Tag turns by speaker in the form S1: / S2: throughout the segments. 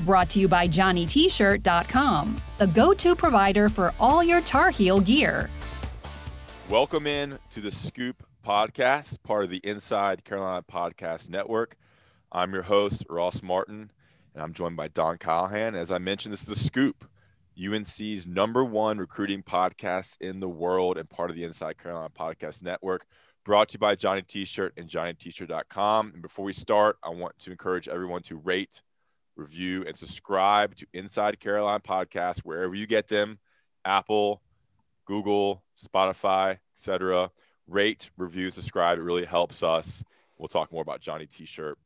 S1: Brought to you by JohnnyT-shirt.com, the go-to provider for all your Tar Heel gear.
S2: Welcome in to the Scoop Podcast, part of the Inside Carolina Podcast Network. I'm your host, Ross Martin, and I'm joined by Don Callahan. As I mentioned, this is the Scoop, UNC's number one recruiting podcast in the world and part of the Inside Carolina Podcast Network. Brought to you by Johnny T-shirt and JohnnyT-shirt.com. And before we start, I want to encourage everyone to rate, review, and subscribe to Inside Carolina Podcast wherever you get them: Apple, Google, Spotify, etc. Rate, review, subscribe. It really helps us. We'll talk more about Johnny T-shirt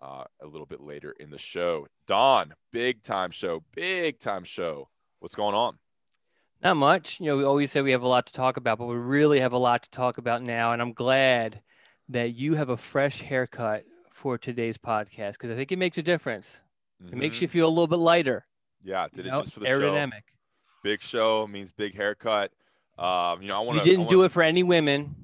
S2: uh, a little bit later in the show. Don, big time show, big time show. What's going on?
S3: Not much. You know, we always say we have a lot to talk about, but we really have a lot to talk about now. And I'm glad that you have a fresh haircut for today's podcast because I think it makes a difference. Mm-hmm. It makes you feel a little bit lighter.
S2: Yeah, did
S3: you
S2: it
S3: know,
S2: just for the
S3: aerodynamic.
S2: show. Big show means big haircut. Um, you know, I want
S3: You
S2: to.
S3: didn't do it for any women.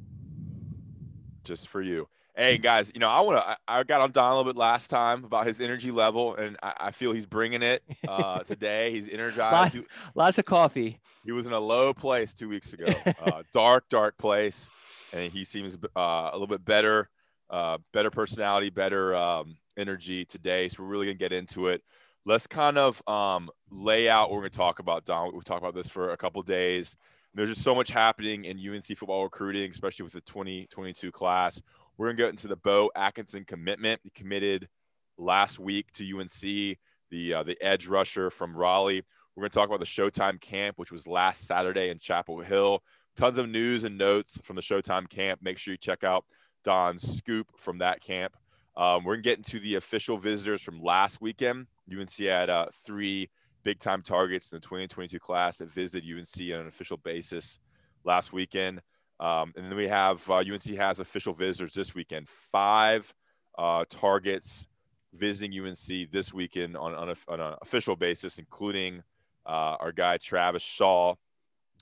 S2: just for you. Hey guys, you know I want to. I, I got on Don a little bit last time about his energy level, and I, I feel he's bringing it uh, today. He's energized.
S3: Lots,
S2: He,
S3: lots of coffee.
S2: he was in a low place two weeks ago, uh, dark, dark place, and he seems uh, a little bit better, uh, better personality, better um, energy today. So we're really gonna get into it. Let's kind of um, lay out what we're gonna talk about. Don, we've talked about this for a couple days. There's just so much happening in UNC football recruiting, especially with the 2022 class. We're going to get into the Beau Atkinson commitment. He committed last week to UNC, the uh, the edge rusher from Raleigh. We're going to talk about the Showtime camp, which was last Saturday in Chapel Hill. Tons of news and notes from the Showtime camp. Make sure you check out Don's scoop from that camp. Um, we're getting to the official visitors from last weekend. UNC had uh, three big time targets in the 2022 class that visited UNC on an official basis last weekend. Um, and then we have uh, UNC has official visitors this weekend. Five uh, targets visiting UNC this weekend on, on, a, on an official basis, including uh, our guy Travis Shaw,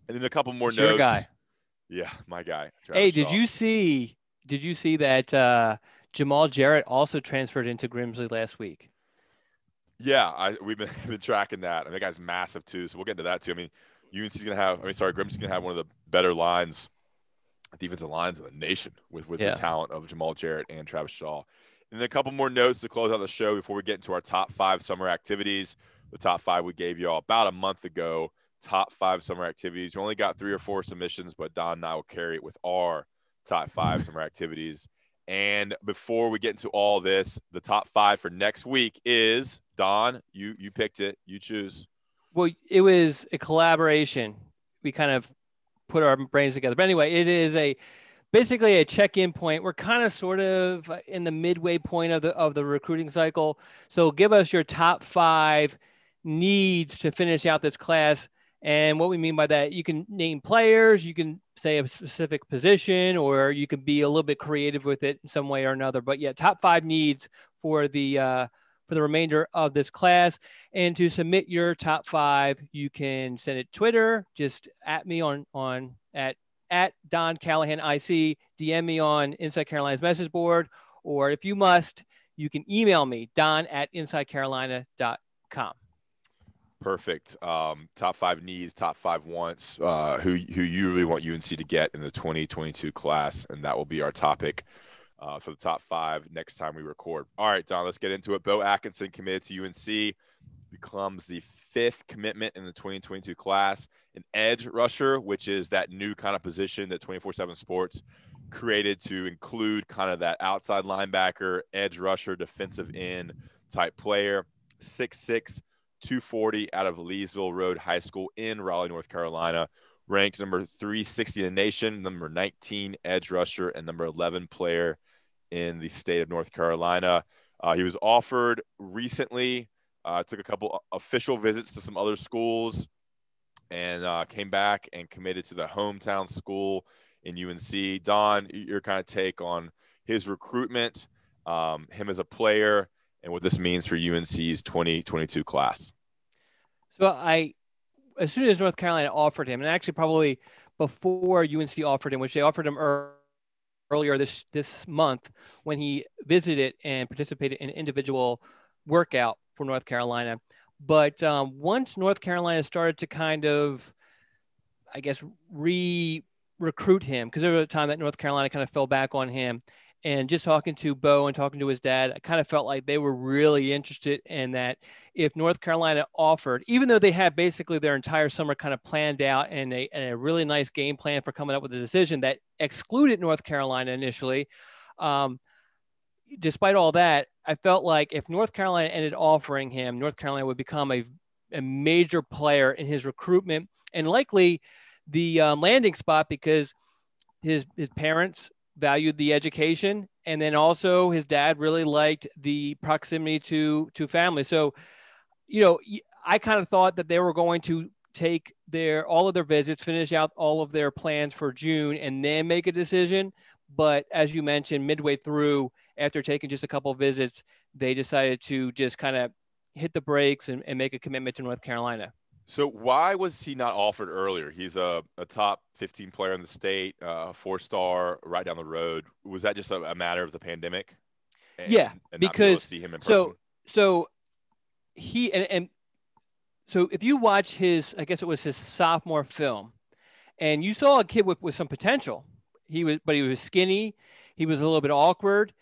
S2: and then a couple more
S3: It's
S2: notes.
S3: your guy.
S2: Yeah, my guy. Travis
S3: Hey, did
S2: Shaw.
S3: you see? Did you see that uh, Jamal Jarrett also transferred into Grimsley last week?
S2: Yeah, I, we've been, been tracking that. and that guy's massive too. So we'll get into that too. I mean, UNC's gonna have. I mean, sorry, Grimsley's gonna have one of the better lines, defensive lines in the nation with with
S3: Yeah.
S2: the talent of Jamal Jarrett and Travis Shaw. And then a couple more notes to close out the show before we get into our top five summer activities. The top five we gave you all about a month ago. Top five summer activities. We only got three or four submissions, but Don and I will carry it with our top five summer activities. And before we get into all this, the top five for next week is Don. You you picked it. You choose.
S3: Well, it was a collaboration. We kind of put our brains together. But anyway, it is a basically a check-in point. We're kind of sort of in the midway point of the of the recruiting cycle. So give us your top five needs to finish out this class. And what we mean by that, you can name players, you can say a specific position, or you can be a little bit creative with it in some way or another. But yeah, top five needs for the uh, for the remainder of this class. And to submit your top five, you can send it Twitter, just at me on on at at Don Callahan IC, DM me on Inside Carolina's message board, or if you must, you can email me, Don at InsideCarolina.com.
S2: Perfect. Um, top five needs, top five wants. Uh, who who you really want UNC to get in the 2022 class, and that will be our topic uh, for the top five next time we record. All right, Don, let's get into it. Beau Atkinson committed to UNC, becomes the fifth commitment in the 2022 class. An edge rusher, which is that new kind of position that 24/7 Sports created to include kind of that outside linebacker, edge rusher, defensive end type player. Six six 240 out of Leesville Road High School in Raleigh, North Carolina. Ranked number 360 in the nation, number 19 edge rusher, and number 11 player in the state of North Carolina. Uh, he was offered recently, uh, took a couple official visits to some other schools, and uh, came back and committed to the hometown school in UNC. Don, your kind of take on his recruitment, um, him as a player, and what this means for UNC's 2022 class.
S3: So I, as soon as North Carolina offered him, and actually probably before UNC offered him, which they offered him earlier this this month when he visited and participated in an individual workout for North Carolina. But um, once North Carolina started to kind of, I guess, re recruit him, because there was a time that North Carolina kind of fell back on him. And just talking to Beau and talking to his dad, I kind of felt like they were really interested in that. If North Carolina offered, even though they had basically their entire summer kind of planned out and a, and a really nice game plan for coming up with a decision that excluded North Carolina initially, um, despite all that, I felt like if North Carolina ended offering him, North Carolina would become a, a major player in his recruitment and likely the um, landing spot because his his parents valued the education and then also his dad really liked the proximity to to family. So, you know, I kind of thought that they were going to take their all of their visits, finish out all of their plans for June, and then make a decision. But as you mentioned, midway through, after taking just a couple visits, they decided to just kind of hit the brakes and, and make a commitment to North Carolina.
S2: So why was he not offered earlier? He's a, a top 15 player in the state, uh, four star, right down the road. Was that just a, a matter of the pandemic?
S3: And, yeah, and because see him in so person? so he and, and so if you watch his, I guess it was his sophomore film, and you saw a kid with, with some potential. He was, but he was skinny. He was a little bit awkward.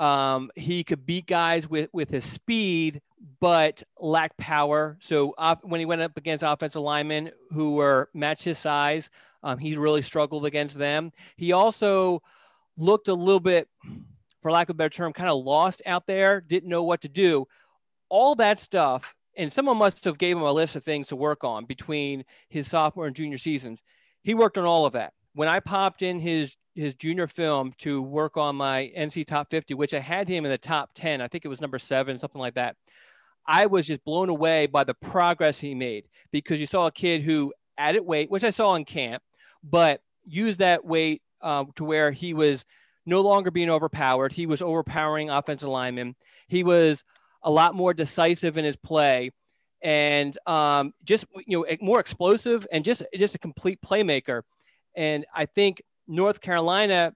S3: Um, he could beat guys with with his speed, but lacked power. So when he went up against offensive linemen who were match his size, um, he really struggled against them. He also looked a little bit, for lack of a better term, kind of lost out there. Didn't know what to do. All that stuff and someone must have gave him a list of things to work on between his sophomore and junior seasons. He worked on all of that. When I popped in his his junior film to work on my NC top 50, which I had him in the top 10, I think it was number seven, something like that. I was just blown away by the progress he made because you saw a kid who added weight, which I saw in camp, but used that weight uh, to where he was no longer being overpowered. He was overpowering offensive linemen. He was a lot more decisive in his play and um, just you know more explosive and just just a complete playmaker. And I think North Carolina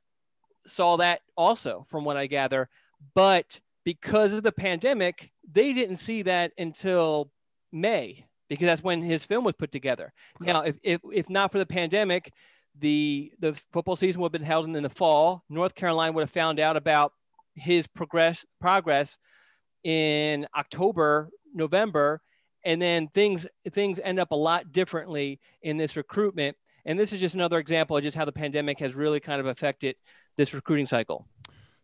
S3: saw that also, from what I gather. But because of the pandemic, they didn't see that until May because that's when his film was put together. Now, if, if if not for the pandemic, the the football season would have been held in the fall. North Carolina would have found out about his progress progress in October, November, and then things things end up a lot differently in this recruitment. And this is just another example of just how the pandemic has really kind of affected this recruiting cycle.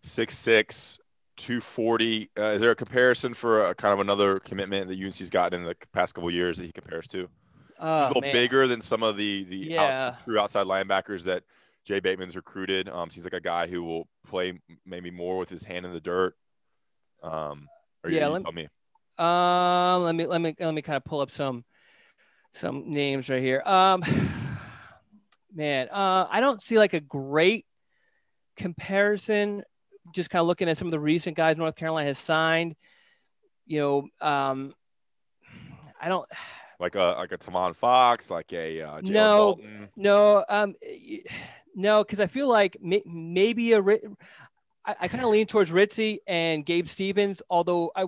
S2: Six six. 240 uh, is there a comparison for a kind of another commitment that UNC's gotten in the past couple years that he compares to?
S3: Oh, He's
S2: a little man. bigger than some of the the yeah. outside, true outside linebackers that Jay Bateman's recruited. Um, he's like a guy who will play maybe more with his hand in the dirt. Um, or yeah, let, tell me.
S3: Um, let me let me let me kind of pull up some some names right here. Um, man, uh, I don't see like a great comparison. Just kind of looking at some of the recent guys North Carolina has signed. You know, um, I don't
S2: like a like a Tomon Fox, like a uh,
S3: no, Dalton. no, um, no, because I feel like may, maybe a I, I kind of lean towards Ritzie and Gabe Stevens, although I,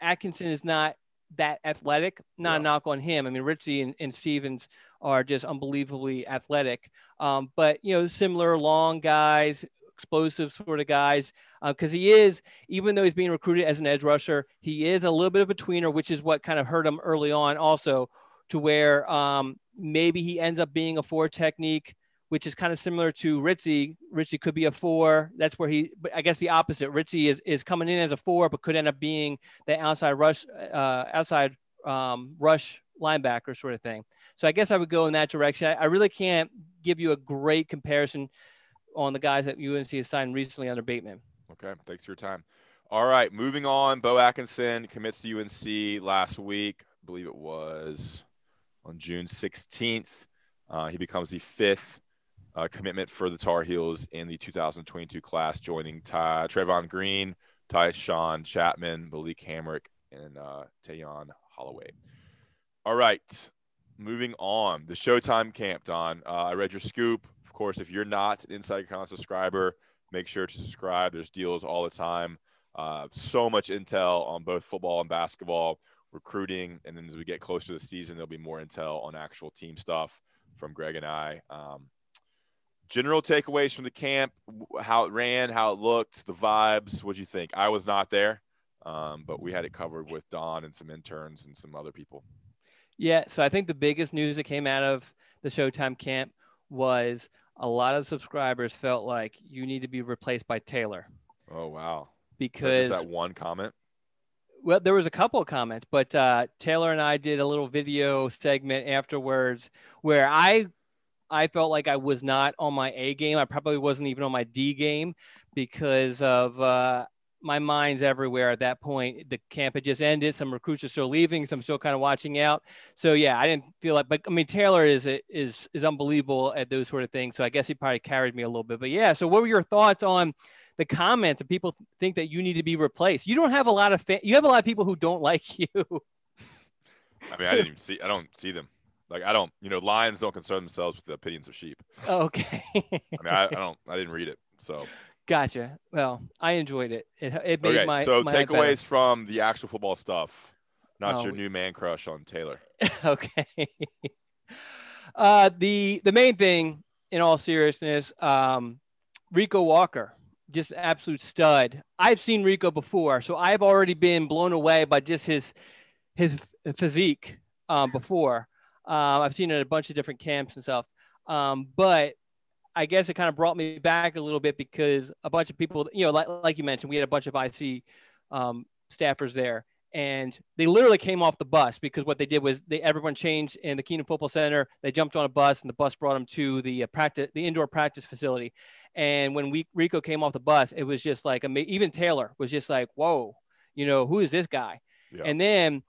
S3: Atkinson is not that athletic. Not yeah. a knock on him. I mean, Ritzie and, and Stevens are just unbelievably athletic. Um, but you know, similar long guys, explosive sort of guys. Because uh, he is, even though he's being recruited as an edge rusher, he is a little bit of a tweener, which is what kind of hurt him early on, also to where um, maybe he ends up being a four technique which is kind of similar to Ritzie. Ritzie could be a four. That's where he, I guess the opposite. Ritzie is, is coming in as a four, but could end up being the outside rush, uh, outside um, rush linebacker sort of thing. So I guess I would go in that direction. I, I, really can't give you a great comparison on the guys that UNC has signed recently under Bateman.
S2: Okay. Thanks for your time. All right. Moving on. Beau Atkinson commits to UNC last week. I believe it was on June 16th. Uh, he becomes the fifth uh, commitment for the Tar Heels in the 2022 class, joining Ty, Trayvon Green, Tychaun Chapman, Malik Hamrick, and uh, Tayon Holloway. All right, moving on. The Showtime camp, Don. Uh, I read your scoop. Course, if you're not an Inside Con subscriber, make sure to subscribe. There's deals all the time. Uh, so much intel on both football and basketball, recruiting, and then as we get closer to the season, there'll be more intel on actual team stuff from Greg and I. Um, general takeaways from the camp, how it ran, how it looked, the vibes. What do you think? I was not there, um, but we had it covered with Don and some interns and some other people.
S3: Yeah, so I think the biggest news that came out of the Showtime camp was a lot of subscribers felt like you need to be replaced by Taylor.
S2: Oh wow!
S3: Because
S2: that one comment.
S3: Well, there was a couple of comments, but uh, Taylor and I did a little video segment afterwards where I I felt like I was not on my A game. I probably wasn't even on my D game because of uh, my mind's everywhere at that point. The camp had just ended. Some recruits are still leaving. So I'm still kind of watching out. So yeah, I didn't feel like, but I mean, Taylor is is is unbelievable at those sort of things. So I guess he probably carried me a little bit. But yeah, so what were your thoughts on the comments and people think that you need to be replaced? You don't have a lot of fan. You have a lot of people who don't like you.
S2: I mean, I didn't even see. I don't see them. Like I don't, you know, lions don't concern themselves with the opinions of sheep.
S3: Okay. I
S2: mean, I, I don't. I didn't read it, so.
S3: Gotcha. Well, I enjoyed it. It, it made
S2: okay,
S3: my
S2: so
S3: my
S2: takeaways from the actual football stuff, not
S3: Oh,
S2: your
S3: we-
S2: new man crush on Taylor.
S3: okay. uh, the the main thing, in all seriousness, um, Rico Walker, just an absolute stud. I've seen Rico before, so I've already been blown away by just his his physique um, before. Um, I've seen it at a bunch of different camps and stuff, um, but I guess it kind of brought me back a little bit because a bunch of people, you know, like, like you mentioned, we had a bunch of IC um, staffers there, and they literally came off the bus because what they did was they everyone changed in the Kenan Football Center. They jumped on a bus, and the bus brought them to the uh, practice, the indoor practice facility. And when we Rico came off the bus, it was just like even Taylor was just like, "Whoa, you know, who is this guy?"
S2: Yeah.
S3: And then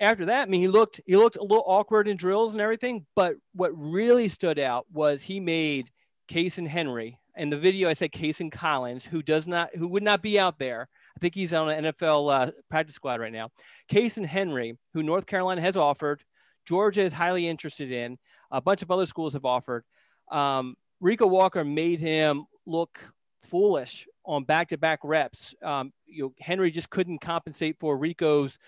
S3: after that, I mean, he looked he looked a little awkward in drills and everything. But what really stood out was he made Cason Henry. In the video, I said Cason Collins, who does not, who would not be out there. I think he's on an NFL uh, practice squad right now. Cason Henry, who North Carolina has offered, Georgia is highly interested in. A bunch of other schools have offered. Um, Rico Walker made him look foolish on back-to-back reps. Um, you know, Henry just couldn't compensate for Rico's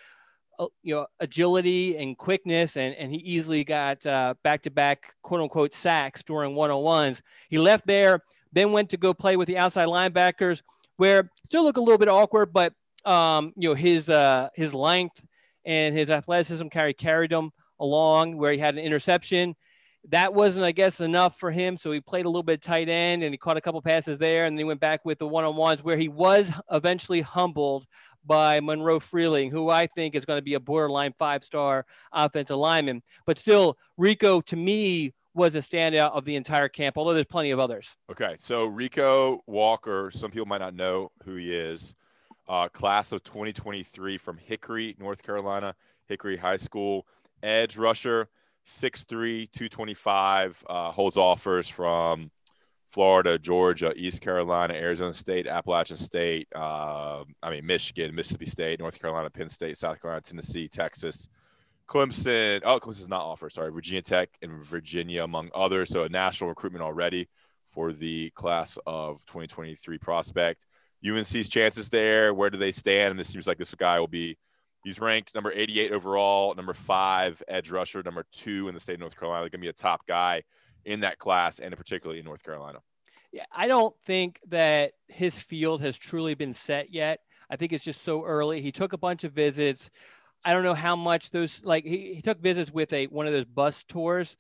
S3: you know agility and quickness and, and he easily got uh, back-to-back quote-unquote sacks during one-on-ones. He left there then went to go play with the outside linebackers where still look a little bit awkward but um, you know his uh, his length and his athleticism carry carried him along where he had an interception. That wasn't i guess enough for him so he played a little bit tight end and he caught a couple passes there and then he went back with the one-on-ones where he was eventually humbled by Monroe Freeling, who I think is going to be a borderline five star offensive lineman. But still, Rico to me was a standout of the entire camp, although there's plenty of others.
S2: Okay, so Rico Walker, some people might not know who he is. Uh, class of 2023 from Hickory, North Carolina, Hickory High School. Edge rusher, 6'3, 225, uh, holds offers from Florida, Georgia, East Carolina, Arizona State, Appalachian State, uh, I mean, Michigan, Mississippi State, North Carolina, Penn State, South Carolina, Tennessee, Texas, Clemson. Oh, Clemson's not offer. Sorry, Virginia Tech and Virginia, among others. So a national recruitment already for the class of 2023 prospect. UNC's chances there. Where do they stand? And this seems like this guy will be. He's ranked number 88 overall, number five edge rusher, number two in the state of North Carolina. Going to be a top guy in that class, and particularly in North Carolina.
S3: Yeah, I don't think that his field has truly been set yet. I think it's just so early. He took a bunch of visits. I don't know how much those like he, he took visits with a one of those bus tours.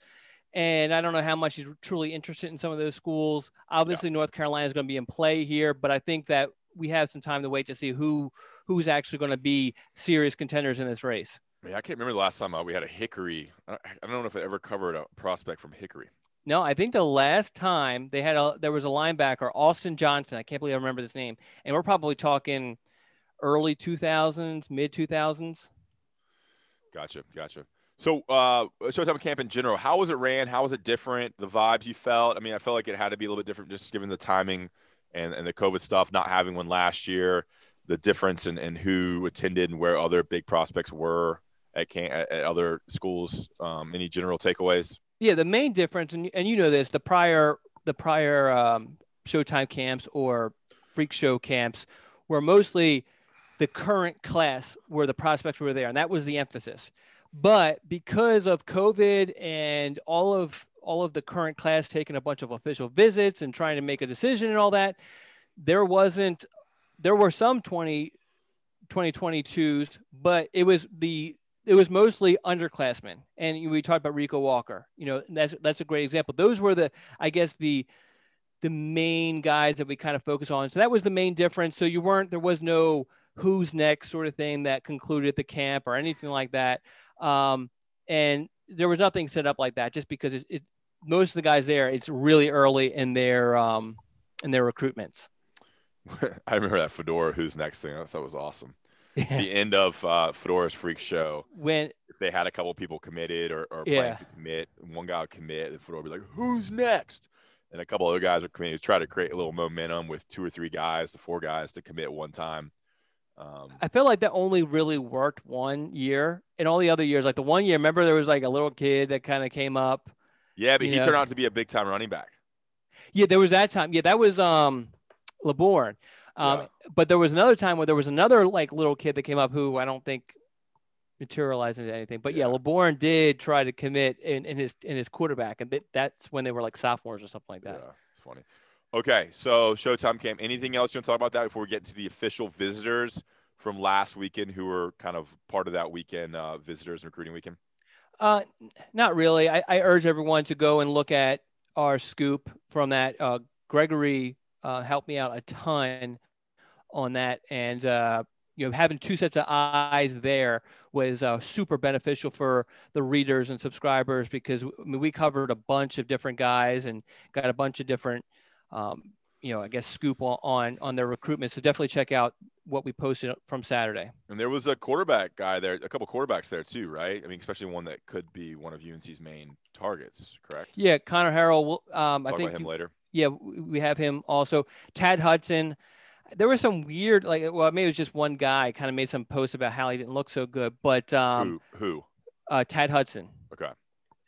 S3: And I don't know how much he's truly interested in some of those schools. Obviously, North Carolina is going to be in play here, but I think that we have some time to wait to see who who's actually going to be serious contenders in this race.
S2: Yeah, I can't remember the last time uh, we had a Hickory. I don't know if I ever covered a prospect from Hickory.
S3: No, I think the last time they had a there was a linebacker, Austin Johnson. I can't believe I remember this name. And we're probably talking early 2000s, mid 2000s.
S2: Gotcha, gotcha. So, uh, Showtime Camp in general, how was it ran? How was it different? The vibes you felt? I mean, I felt like it had to be a little bit different just given the timing and, and the COVID stuff, not having one last year, the difference in, in who attended and where other big prospects were at, camp, at, at other schools. Um, any general takeaways?
S3: Yeah, the main difference, and, and you know this, the prior the prior um, Showtime camps or Freak Show camps were mostly the current class where the prospects were there, and that was the emphasis. But because of COVID and all of all of the current class taking a bunch of official visits and trying to make a decision and all that, there wasn't there were some 20 2022s, but it was the it was mostly underclassmen. And we talked about Rico Walker. You know, that's that's a great example. Those were the I guess the the main guys that we kind of focus on. So that was the main difference. So you weren't there was no who's next sort of thing that concluded the camp or anything like that. Um, and there was nothing set up like that just because it, it, most of the guys there, it's really early in their, um, in their recruitments.
S2: I remember that Fedora who's next thing. That was awesome. Yeah. The end of uh, Fedora's freak show.
S3: When
S2: if they had a couple people committed or, or yeah. planning to commit, one guy would commit, and Fedora would be like, "Who's next?" And a couple other guys would commit. To try to create a little momentum with two or three guys to four guys to commit one time.
S3: Um, I feel like that only really worked one year. In all the other years, like the one year, remember there was like a little kid that kind of came up.
S2: Yeah, but he know. turned out to be a big time running back.
S3: Yeah, there was that time. Yeah, that was um LeBourne. Um, yeah. but there was another time where there was another like little kid that came up who I don't think materialized into anything. But yeah, yeah LeBourne did try to commit in, in his in his quarterback, and that's when they were like sophomores or something like that.
S2: Yeah, it's funny. Okay, so Showtime Camp. Anything else you want to talk about that before we get to the official visitors from last weekend who were kind of part of that weekend uh, visitors and recruiting weekend?
S3: Uh, not really. I, I, urge everyone to go and look at our scoop from that. Uh, Gregory uh, helped me out a ton on that, and uh, you know having two sets of eyes there was uh, super beneficial for the readers and subscribers because I mean, we covered a bunch of different guys and got a bunch of different um, you know, I guess scoop on on their recruitment. So definitely check out what we posted from Saturday.
S2: And there was a quarterback guy there, a couple quarterbacks there too, right? I mean, especially one that could be one of UNC's main targets, correct?
S3: Yeah, Conner Harrell. Um,
S2: Talk
S3: I think
S2: him later.
S3: Yeah, we have him also. Tad Hudson. There was some weird, like, well, maybe it was just one guy kind of made some posts about how he didn't look so good, but um,
S2: who? Who?
S3: Uh, Tad Hudson.
S2: Okay.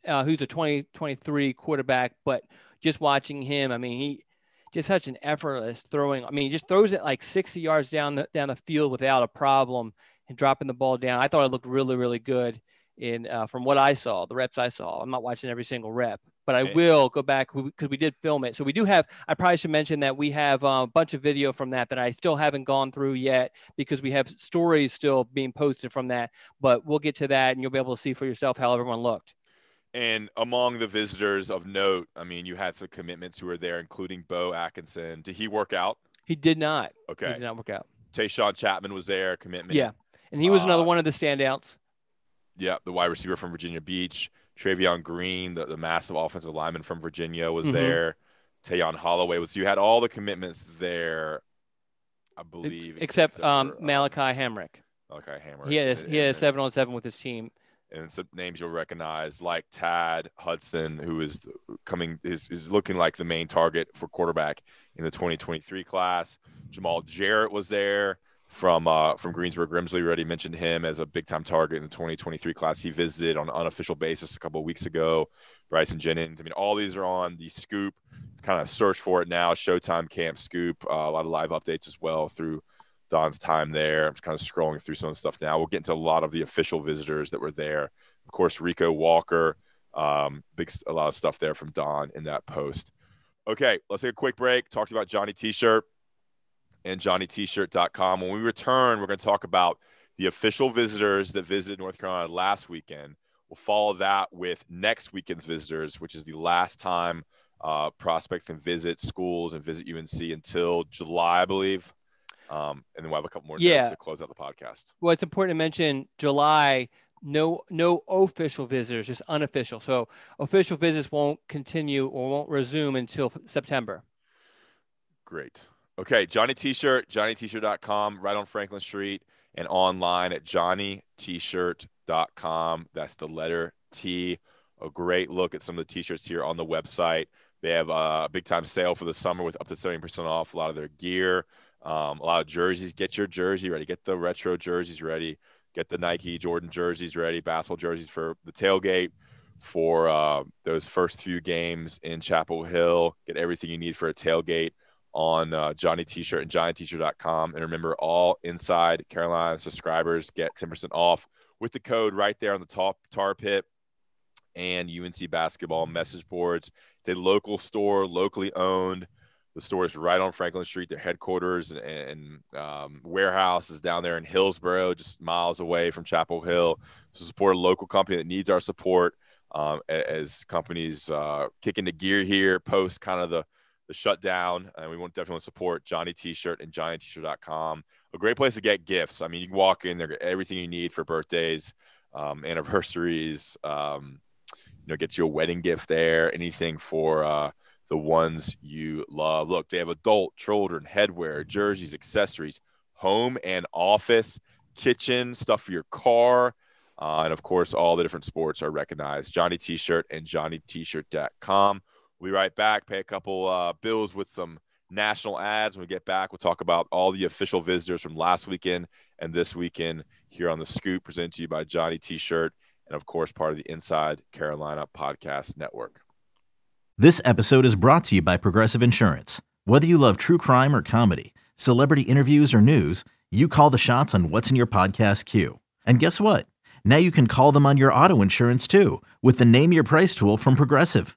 S3: Uh, who's a 2023 quarterback, but just watching him, I mean, he just such an effortless throwing. I mean, he just throws it like 60 yards down the down the field without a problem and dropping the ball down. I thought it looked really, really good in uh, from what I saw, the reps I saw. I'm not watching every single rep, but I will go back because we did film it. So we do have. I probably should mention that we have a bunch of video from that that I still haven't gone through yet because we have stories still being posted from that. But we'll get to that, and you'll be able to see for yourself how everyone looked.
S2: And among the visitors of note, I mean, you had some commitments who were there, including Beau Atkinson. Did he work out?
S3: He did not.
S2: Okay. He
S3: did not work out.
S2: Tychaun Chapman was there, commitment.
S3: Yeah. And he was uh, another one of the standouts.
S2: Yeah, the wide receiver from Virginia Beach. Travion Green, the, the massive offensive lineman from Virginia, was mm-hmm. there. Tayon Holloway was. You had all the commitments there, I believe.
S3: Except, except um, for, Malachi Hamrick.
S2: Malachi Hamrick.
S3: He had, he had a seven on seven with his team
S2: and some names you'll recognize like Tad Hudson, who is coming is, is looking like the main target for quarterback in the 2023 class. Jamal Jarrett was there from uh, from Greensboro Grimsley. We already mentioned him as a big time target in the 2023 class. He visited on an unofficial basis a couple of weeks ago. Bryson Jennings. I mean, all these are on the scoop. Kind of search for it now. Showtime Camp Scoop. Uh, a lot of live updates as well through Don's time there. I'm just kind of scrolling through some stuff now. We'll get into a lot of the official visitors that were there. Of course, Rico Walker, um, big a lot of stuff there from Don in that post. Okay, let's take a quick break. Talk to you about Johnny T-shirt and JohnnyT-shirt.com. When we return, we're going to talk about the official visitors that visited North Carolina last weekend. We'll follow that with next weekend's visitors, which is the last time uh, prospects can visit schools and visit UNC until July, I believe. Um, and then we'll have a couple more yeah. to close out the podcast.
S3: Well, it's important to mention July. No, no official visitors, just unofficial. So official visits won't continue or won't resume until September.
S2: Great. Okay, Johnny T-shirt, JohnnyT-shirt.com, right on Franklin Street, and online at JohnnyT-shirt t-shirt.com. That's the letter T. A great look at some of the t-shirts here on the website. They have a big time sale for the summer with up to 70% off a lot of their gear. Um, a lot of jerseys. Get your jersey ready. Get the retro jerseys ready. Get the Nike Jordan jerseys ready. Basketball jerseys for the tailgate for uh, those first few games in Chapel Hill. Get everything you need for a tailgate on uh, Johnny T-shirt and JohnnyT-shirt.com. And remember, all inside Carolina subscribers get 10% off with the code right there on the top tar pit and UNC basketball message boards. It's a local store, locally owned. The store is right on Franklin Street. Their headquarters and, and um, warehouse is down there in Hillsborough, just miles away from Chapel Hill. To support a local company that needs our support um, as companies uh, kick into gear here, post kind of the the shutdown, and we definitely want definitely support Johnny T-shirt and JohnnyT-shirt.com. A great place to get gifts. I mean, you can walk in there, get everything you need for birthdays, um, anniversaries. Um, you know, get you a wedding gift there. Anything for uh, the ones you love. Look, they have adult, children, headwear, jerseys, accessories, home and office, kitchen stuff for your car. Uh, and of course, all the different sports are recognized. Johnny T-shirt and JohnnyT-shirt.com. We'll be right back. Pay a couple uh, bills with some national ads. When we get back, we'll talk about all the official visitors from last weekend and this weekend here on the Scoop, presented to you by Johnny T-shirt, and of course, part of the Inside Carolina Podcast Network.
S4: This episode is brought to you by Progressive Insurance. Whether you love true crime or comedy, celebrity interviews or news, you call the shots on what's in your podcast queue. And guess what? Now you can call them on your auto insurance too with the Name Your Price tool from Progressive.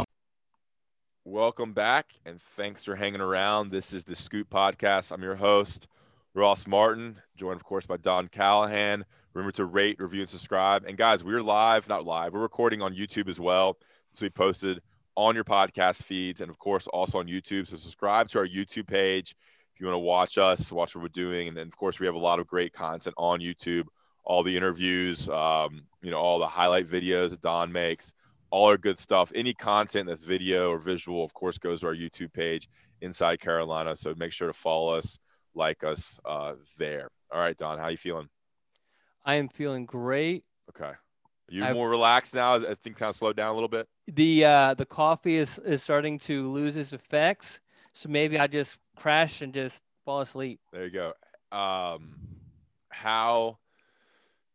S2: Welcome back, and thanks for hanging around. This is the Scoop Podcast. I'm your host, Ross Martin, joined, of course, by Don Callahan. Remember to rate, review, and subscribe. And guys, we're live, not live, we're recording on YouTube as well. So we posted on your podcast feeds and, of course, also on YouTube. So subscribe to our YouTube page if you want to watch us, watch what we're doing. And then, of course, we have a lot of great content on YouTube, all the interviews, um, you know, all the highlight videos that Don makes all our good stuff. Any content that's video or visual, of course, goes to our YouTube page, Inside Carolina. So make sure to follow us, like us uh, there. All right, Don, how you feeling?
S3: I am feeling great.
S2: Okay. Are you I've, more relaxed now? I think kind of slowed down a little bit.
S3: The uh, the coffee is is starting to lose its effects, so maybe I just crash and just fall asleep.
S2: There you go. Um, how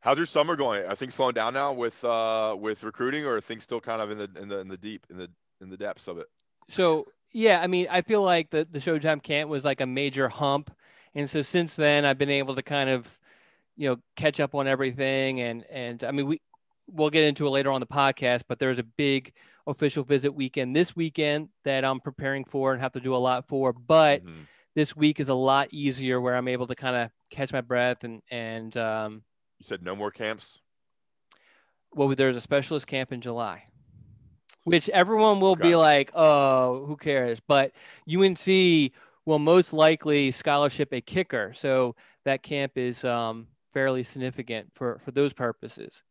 S2: How's your summer going? Are things slowing down now with uh with recruiting, or are things still kind of in the in the in the deep in the in the depths of it?
S3: So yeah, I mean, I feel like the the Showtime camp was like a major hump, and so since then I've been able to kind of, you know, catch up on everything, and and I mean we we'll get into it later on the podcast, but there's a big official visit weekend this weekend that I'm preparing for and have to do a lot for, but. Mm-hmm. This week is a lot easier where I'm able to kind of catch my breath and and um,
S2: you said no more camps.
S3: Well, there's a specialist camp in July, which everyone will be like, "Oh, who cares?" But UNC will most likely scholarship a kicker, so that camp is um, fairly significant for for those purposes.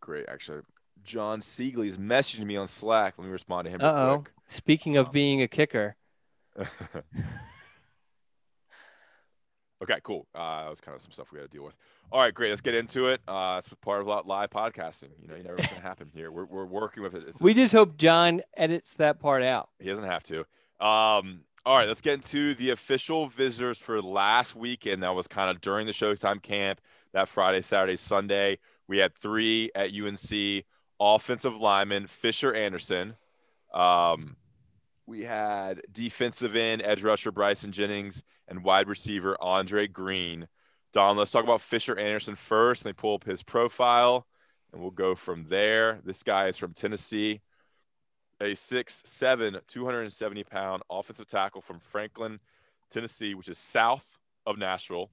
S2: Great, actually. John Siegley is messaging me on Slack. Let me respond to him.
S3: oh. Speaking of being a kicker.
S2: Okay, cool. Uh, that was kind of some stuff we got to deal with. All right, great. Let's get into it. Uh, that's part of live podcasting. You know, you never know what's going to happen here. We're, we're working with it. It's,
S3: we just hope John edits that part out.
S2: He doesn't have to. Um, all right, let's get into the official visitors for last weekend. That was kind of during the Showtime camp, that Friday, Saturday, Sunday. We had three at UNC offensive lineman Fisher Anderson, um, we had defensive end edge rusher Bryson Jennings and wide receiver Andre Green. Don, let's talk about Fisher Anderson first. And They pull up his profile, and we'll go from there. This guy is from Tennessee, a 6'7", 270 pound offensive tackle from Franklin, Tennessee, which is south of Nashville.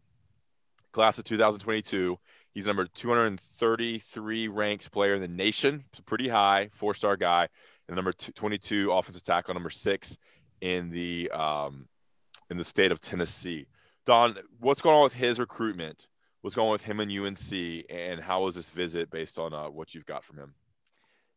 S2: Class of 2022. He's number 233 ranked player in the nation. It's pretty high, four star guy and number 22 offensive tackle, number six in the um, in the state of Tennessee. Don, what's going on with his recruitment? What's going on with him and UNC, and how was this visit based on uh, what you've got from him?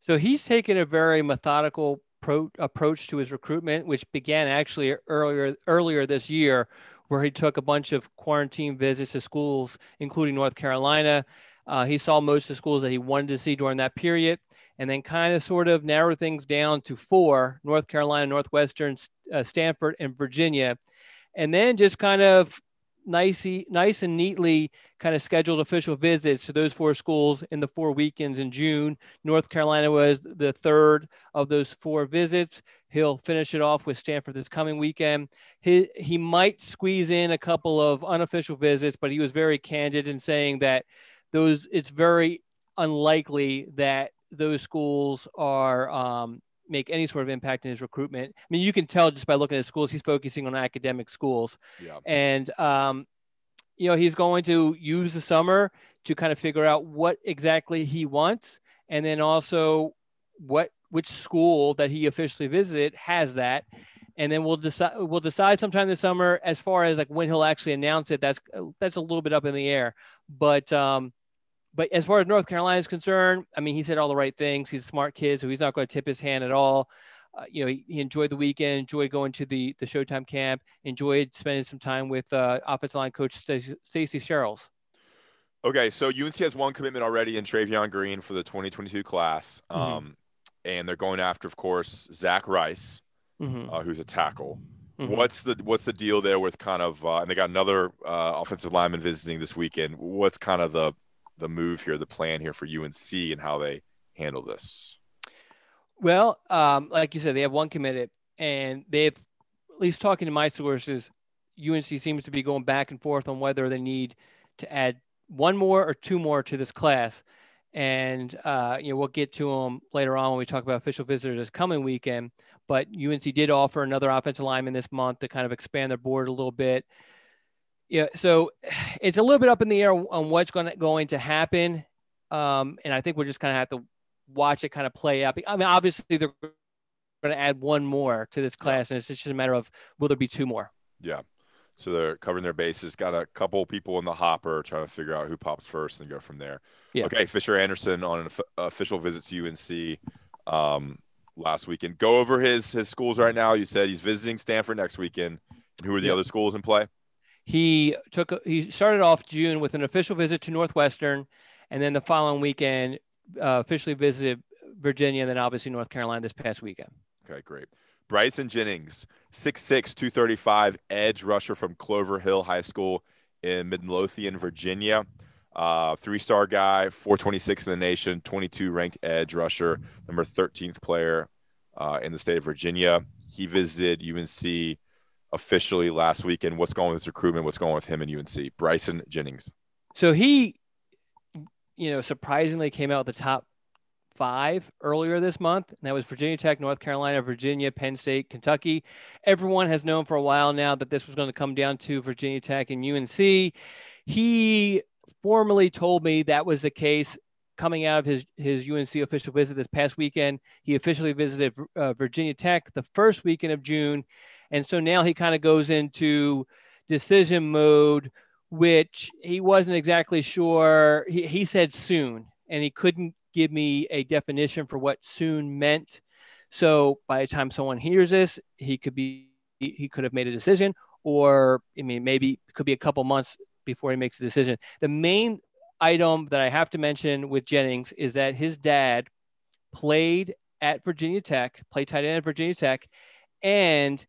S3: So he's taken a very methodical pro- approach to his recruitment, which began actually earlier earlier this year, where he took a bunch of quarantine visits to schools, including North Carolina. Uh, he saw most of the schools that he wanted to see during that period and then kind of sort of narrow things down to four North Carolina, Northwestern, uh, Stanford, and Virginia. And then just kind of nice, nice and neatly kind of scheduled official visits to those four schools in the four weekends in June. North Carolina was the third of those four visits. He'll finish it off with Stanford this coming weekend. He, he might squeeze in a couple of unofficial visits, but he was very candid in saying that those it's very unlikely that those schools are um, make any sort of impact in his recruitment. I mean, you can tell just by looking at schools, he's focusing on academic schools. Yeah. And, um, you know, he's going to use the summer to kind of figure out what exactly he wants. And then also what, which school that he officially visited has that. And then we'll decide, we'll decide sometime this summer as far as like when he'll actually announce it. That's, that's a little bit up in the air, but, um, but as far as North Carolina is concerned, I mean, he said all the right things. He's a smart kid, so he's not going to tip his hand at all. Uh, you know, he, he, enjoyed the weekend, enjoyed going to the the Showtime camp, enjoyed spending some time with uh, offensive line coach Stacy Searels.
S2: Okay, so UNC has one commitment already in Travion Green for the 2022 class, mm-hmm. um, and they're going after, of course, Zach Rice, mm-hmm. uh, who's a tackle. Mm-hmm. What's the what's the deal there with kind of uh, and they got another uh, offensive lineman visiting this weekend. What's kind of the the move here, the plan here for UNC and how they handle this?
S3: Well, um, like you said, they have one committed, and they've at least talking to my sources, UNC seems to be going back and forth on whether they need to add one more or two more to this class. And uh, you know we'll get to them later on when we talk about official visitors this coming weekend. But UNC did offer another offensive lineman this month to kind of expand their board a little bit yeah, so it's a little bit up in the air on what's going to going to happen, um, and I think we're just kind of have to watch it kind of play out. I mean, obviously they're going to add one more to this class, and it's just a matter of will there be two more?
S2: Yeah. So they're covering their bases. Got a couple people in the hopper trying to figure out who pops first and go from there. Yeah. Okay, Fisher Anderson on an official visit to UNC um, last weekend. Go over his his schools right now. You said he's visiting Stanford next weekend. Who are the other schools in play?
S3: He took he started off June with an official visit to Northwestern, and then the following weekend uh, officially visited Virginia, and then obviously North Carolina this past weekend.
S2: Okay, great. Bryson Jennings, 6'6", 235, edge rusher from Clover Hill High School in Midlothian, Virginia. Uh, three-star guy, 426 in the nation, 22 ranked edge rusher, number 13th player uh, in the state of Virginia. He visited UNC officially last weekend. What's going with his recruitment? What's going with him and UNC? Bryson Jennings.
S3: So he, you know, surprisingly came out the top five earlier this month. And that was Virginia Tech, North Carolina, Virginia, Penn State, Kentucky. Everyone has known for a while now that this was going to come down to Virginia Tech and UNC. He formally told me that was the case coming out of his, his UNC official visit this past weekend. He officially visited uh, Virginia Tech the first weekend of June. And so now he kind of goes into decision mode, which he wasn't exactly sure. He, he said soon, and he couldn't give me a definition for what soon meant. So by the time someone hears this, he could be he could have made a decision, or I mean maybe it could be a couple months before he makes a decision. The main item that I have to mention with Jennings is that his dad played at Virginia Tech, played tight end at Virginia Tech, and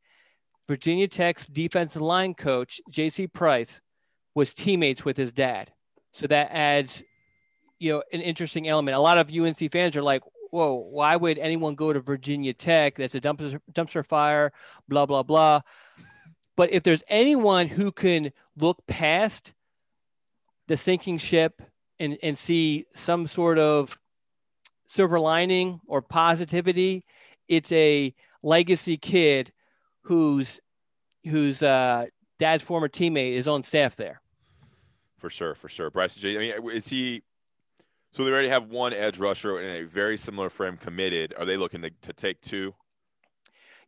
S3: Virginia Tech's defensive line coach, J.C. Price, was teammates with his dad. So that adds, you know, an interesting element. A lot of UNC fans are like, whoa, why would anyone go to Virginia Tech? That's a dumpster, dumpster fire, blah, blah, blah. But if there's anyone who can look past the sinking ship and, and see some sort of silver lining or positivity, it's a legacy kid whose whose uh, dad's former teammate is on staff there.
S2: For sure, for sure. Bryce J. I mean, is he? So they already have one edge rusher in a very similar frame committed. Are they looking to, to take two?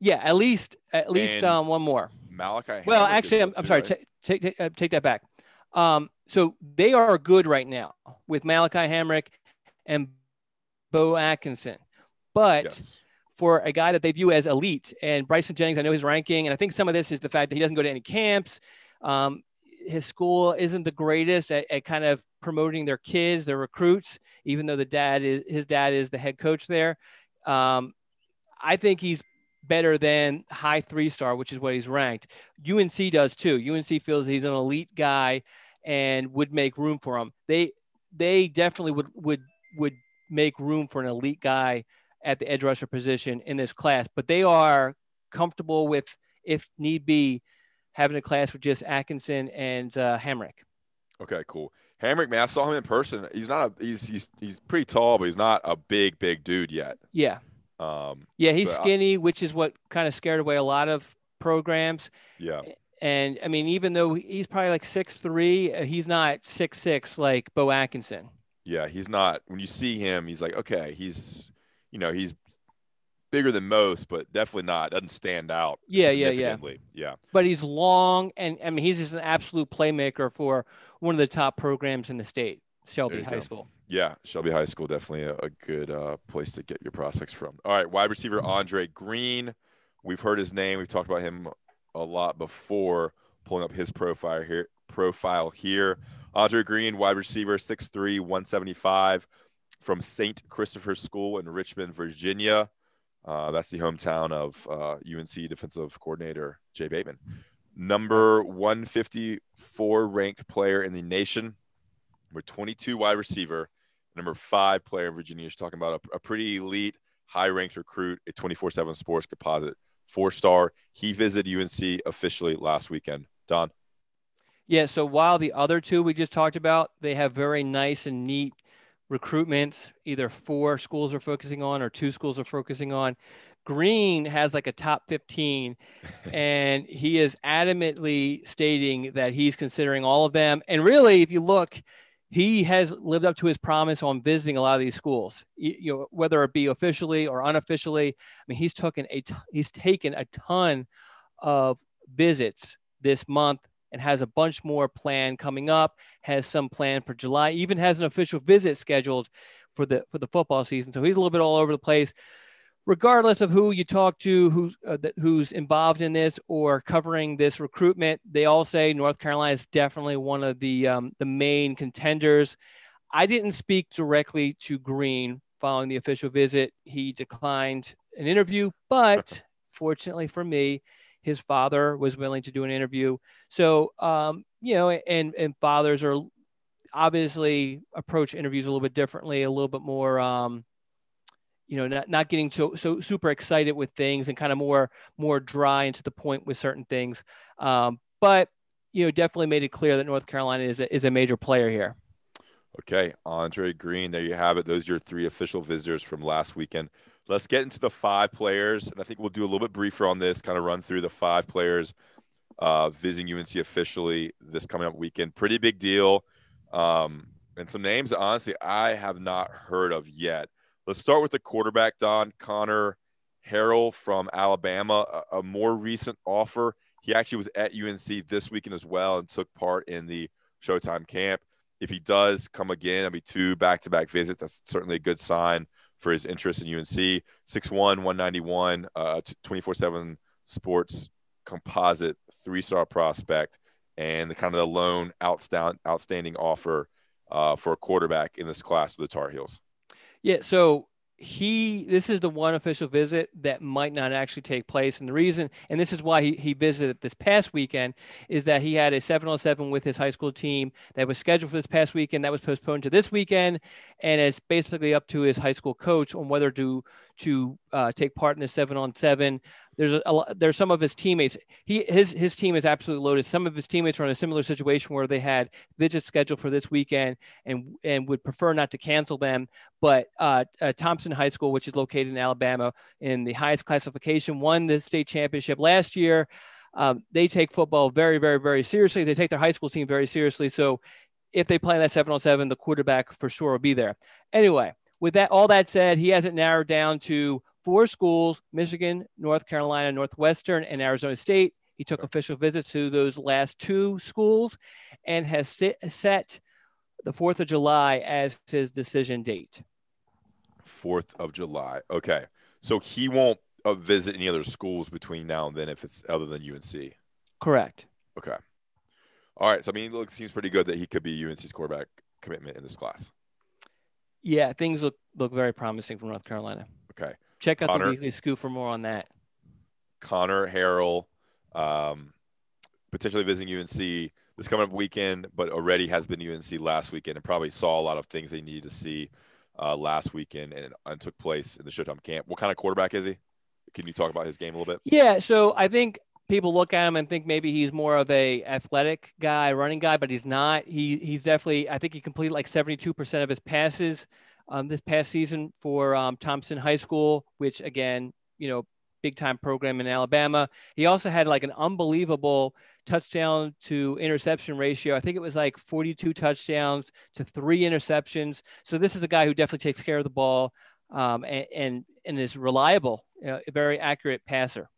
S3: Yeah, at least at least um, one more.
S2: Malachi.
S3: Well, actually, I'm, I'm sorry. Right? Take take uh, take that back. Um, so they are good right now with Malachi Hamrick and Beau Atkinson, but. Yes for a guy that they view as elite. And Bryson Jennings, I know his ranking, and I think some of this is the fact that he doesn't go to any camps. Um, his school isn't the greatest at, at, kind of promoting their kids, their recruits, even though the dad is his dad is the head coach there. Um, I think he's better than high three star, which is what he's ranked. UNC does too. UNC feels he's an elite guy and would make room for him. They they definitely would would would make room for an elite guy at the edge rusher position in this class, but they are comfortable with, if need be, having a class with just Atkinson and uh, Hamrick.
S2: Okay, cool. Hamrick, man, I saw him in person. He's not a he's he's he's pretty tall, but he's not a big big dude yet.
S3: Yeah.
S2: Um.
S3: Yeah, he's skinny, I, which is what kind of scared away a lot of programs.
S2: Yeah.
S3: And I mean, even though he's probably like six three, uh, he's not six six like Beau Atkinson.
S2: Yeah, he's not. When you see him, he's like, okay, he's you know, he's bigger than most, but definitely not doesn't stand out.
S3: Yeah, yeah, yeah,
S2: yeah.
S3: But he's long, and I mean, he's just an absolute playmaker for one of the top programs in the state, Shelby High go. School.
S2: Yeah, Shelby High School definitely a, a good uh, place to get your prospects from. All right, wide receiver Andre Green. We've heard his name. We've talked about him a lot before. Pulling up his profile here. Profile here. Andre Green, wide receiver, 6'3", 175 from St. Christopher School in Richmond, Virginia. Uh, that's the hometown of uh, UNC defensive coordinator Jay Bateman. Number 154 ranked player in the nation. Number 22 wide receiver. Number five player in Virginia. You're talking about a, a pretty elite, high ranked recruit, a 24 7 sports composite, four star. He visited UNC officially last weekend. Don.
S3: Yeah. So while the other two we just talked about, they have very nice and neat recruitment, either four schools are focusing on or two schools are focusing on. Green has like a top 15, and he is adamantly stating that he's considering all of them. And really, if you look, he has lived up to his promise on visiting a lot of these schools, you know, whether it be officially or unofficially. I mean, he's taken a t- he's taken a ton of visits this month and has a bunch more planned coming up, has some plan for July, even has an official visit scheduled for the for the football season. So he's a little bit all over the place. Regardless of who you talk to, who's uh, who's involved in this or covering this recruitment, they all say North Carolina is definitely one of the um, the main contenders. I didn't speak directly to Green following the official visit. He declined an interview, but fortunately for me, his father was willing to do an interview. So, um, you know, and and fathers are obviously approach interviews a little bit differently, a little bit more, um, you know, not not getting so so super excited with things and kind of more more dry and to the point with certain things. Um, but you know, definitely made it clear that North Carolina is a, is a major player here.
S2: Okay, Andre Green, there you have it. Those are your three official visitors from last weekend. Let's get into the five players, and I think we'll do a little bit briefer on this, kind of run through the five players uh, visiting UNC officially this coming up weekend. Pretty big deal, um, and some names honestly I have not heard of yet. Let's start with the quarterback, Don Conner Harrell from Alabama, a, a more recent offer. He actually was at UNC this weekend as well and took part in the Showtime camp. If he does come again, I mean, two back-to-back visits. That's certainly a good sign for his interest in UNC. 6'1, 191, uh, 24 7 sports composite, three star prospect, and the kind of the lone outstanding, outstanding offer uh, for a quarterback in this class of the Tar Heels.
S3: Yeah. So he this is the one official visit that might not actually take place. And the reason and this is why he, he visited this past weekend is that he had a 707 with his high school team that was scheduled for this past weekend. That was postponed to this weekend. And it's basically up to his high school coach on whether to to uh, take part in the seven on seven there's a, a, there's some of his teammates. He his his team is absolutely loaded. Some of his teammates are in a similar situation where they had visits scheduled for this weekend and and would prefer not to cancel them. But uh, uh, Thompson High School, which is located in Alabama, in the highest classification, won the state championship last year. Um, they take football very, very, very seriously. They take their high school team very seriously. So if they play in that seven on seven, the quarterback for sure will be there. Anyway, with that, all that said, he has it narrowed down to four schools Michigan, North Carolina, Northwestern, and Arizona State. He took official visits to those last two schools and has sit, set the 4th of July as his decision date.
S2: 4th of July. Okay. So he won't uh, visit any other schools between now and then if it's other than UNC.
S3: Correct.
S2: Okay. All right. So, I mean, it looks, seems pretty good that he could be UNC's quarterback commitment in this class.
S3: Yeah, things look look very promising for North Carolina.
S2: Okay.
S3: Check out Connor, the weekly scoop for more on that.
S2: Conner Harrell, um, potentially visiting UNC this coming up weekend, but already has been UNC last weekend and probably saw a lot of things they needed to see uh, last weekend and, and took place in the Showtime camp. What kind of quarterback is he? Can you talk about his game a little bit?
S3: Yeah, so I think people look at him and think maybe he's more of a athletic guy, running guy, but he's not. He he's definitely I think he completed like 72% of his passes um, this past season for um, Thompson High School, which again, you know, big time program in Alabama. He also had like an unbelievable touchdown to interception ratio. I think it was like 42 touchdowns to three interceptions. So this is a guy who definitely takes care of the ball um, and, and, and is reliable, a very accurate passer.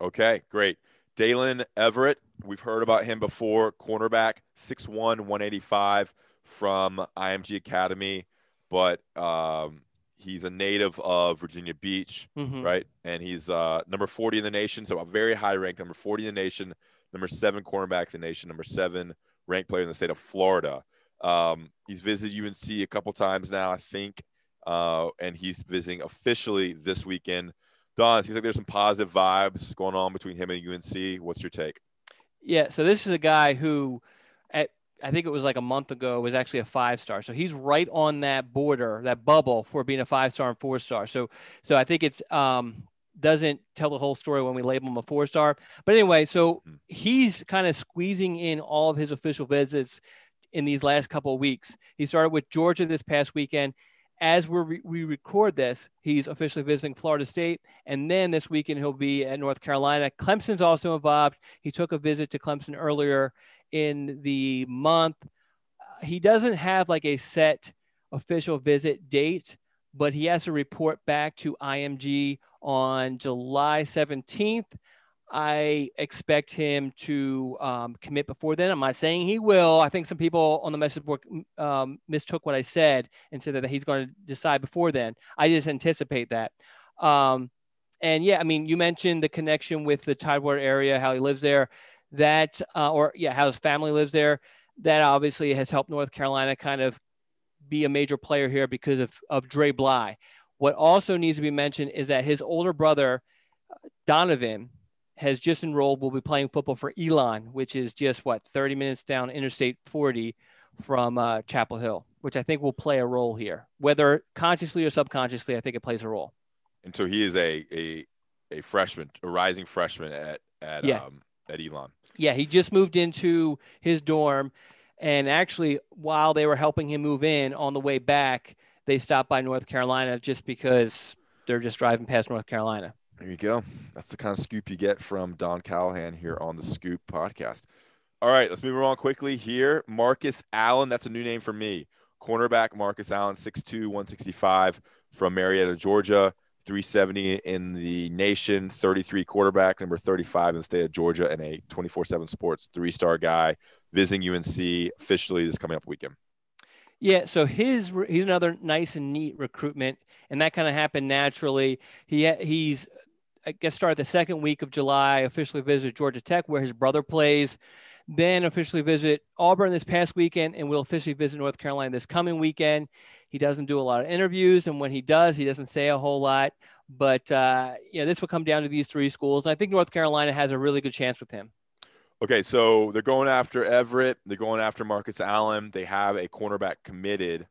S2: Okay, great. Daylen Everett, we've heard about him before. Cornerback, 6'1, 185 from IMG Academy but um, he's a native of Virginia Beach, mm-hmm. right? And he's uh, number 40 in the nation, so a very high ranked number 40 in the nation, number seven cornerback in the nation, number seven ranked player in the state of Florida. Um, he's visited UNC a couple times now, I think, uh, and he's visiting officially this weekend. Don, it seems like there's some positive vibes going on between him and UNC. What's your take?
S3: Yeah, so this is a guy who at I think it was like a month ago, was actually a five star. So he's right on that border, that bubble for being a five star and four star. So, so I think it's um, doesn't tell the whole story when we label him a four star. But anyway, so hmm. he's kind of squeezing in all of his official visits in these last couple of weeks. He started with Georgia this past weekend. As we we record this, he's officially visiting Florida State, and then this weekend he'll be at North Carolina. Clemson's also involved. He took a visit to Clemson earlier in the month. Uh, he doesn't have like a set official visit date, but he has to report back to IMG on July 17th. I expect him to um, commit before then. I'm not saying he will. I think some people on the message board um, mistook what I said and said that he's going to decide before then. I just anticipate that. Um, and yeah, I mean, you mentioned the connection with the Tidewater area, how he lives there that, uh, or yeah, how his family lives there. That obviously has helped North Carolina kind of be a major player here because of, of Dre Bly. What also needs to be mentioned is that his older brother, Donovan, has just enrolled, will be playing football for Elon, which is just what, 30 minutes down Interstate 40 from uh, Chapel Hill, which I think will play a role here. Whether consciously or subconsciously, I think it plays a role.
S2: And so he is a, a, a freshman, a rising freshman at, at, yeah. um, at Elon.
S3: Yeah, he just moved into his dorm. And actually, while they were helping him move in on the way back, they stopped by North Carolina just because they're just driving past North Carolina.
S2: There you go. That's the kind of scoop you get from Don Callahan here on the Scoop podcast. All right, let's move on quickly here. Marcus Allen, that's a new name for me. Cornerback Marcus Allen, 6'2, 165 from Marietta, Georgia. 370 in the nation, 33 quarterback, number 35 in the state of Georgia, and a 24 7 sports three star guy visiting UNC officially this coming up weekend.
S3: Yeah, so his he's another nice and neat recruitment, and that kind of happened naturally. He he's I guess started the second week of July, officially visited Georgia Tech, where his brother plays. then officially visit Auburn this past weekend and will officially visit North Carolina this coming weekend. He doesn't do a lot of interviews, and when he does, he doesn't say a whole lot. But uh, you know, this will come down to these three schools, and I think North Carolina has a really good chance with him.
S2: Okay, so they're going after Everett. They're going after Marcus Allen. They have a cornerback committed,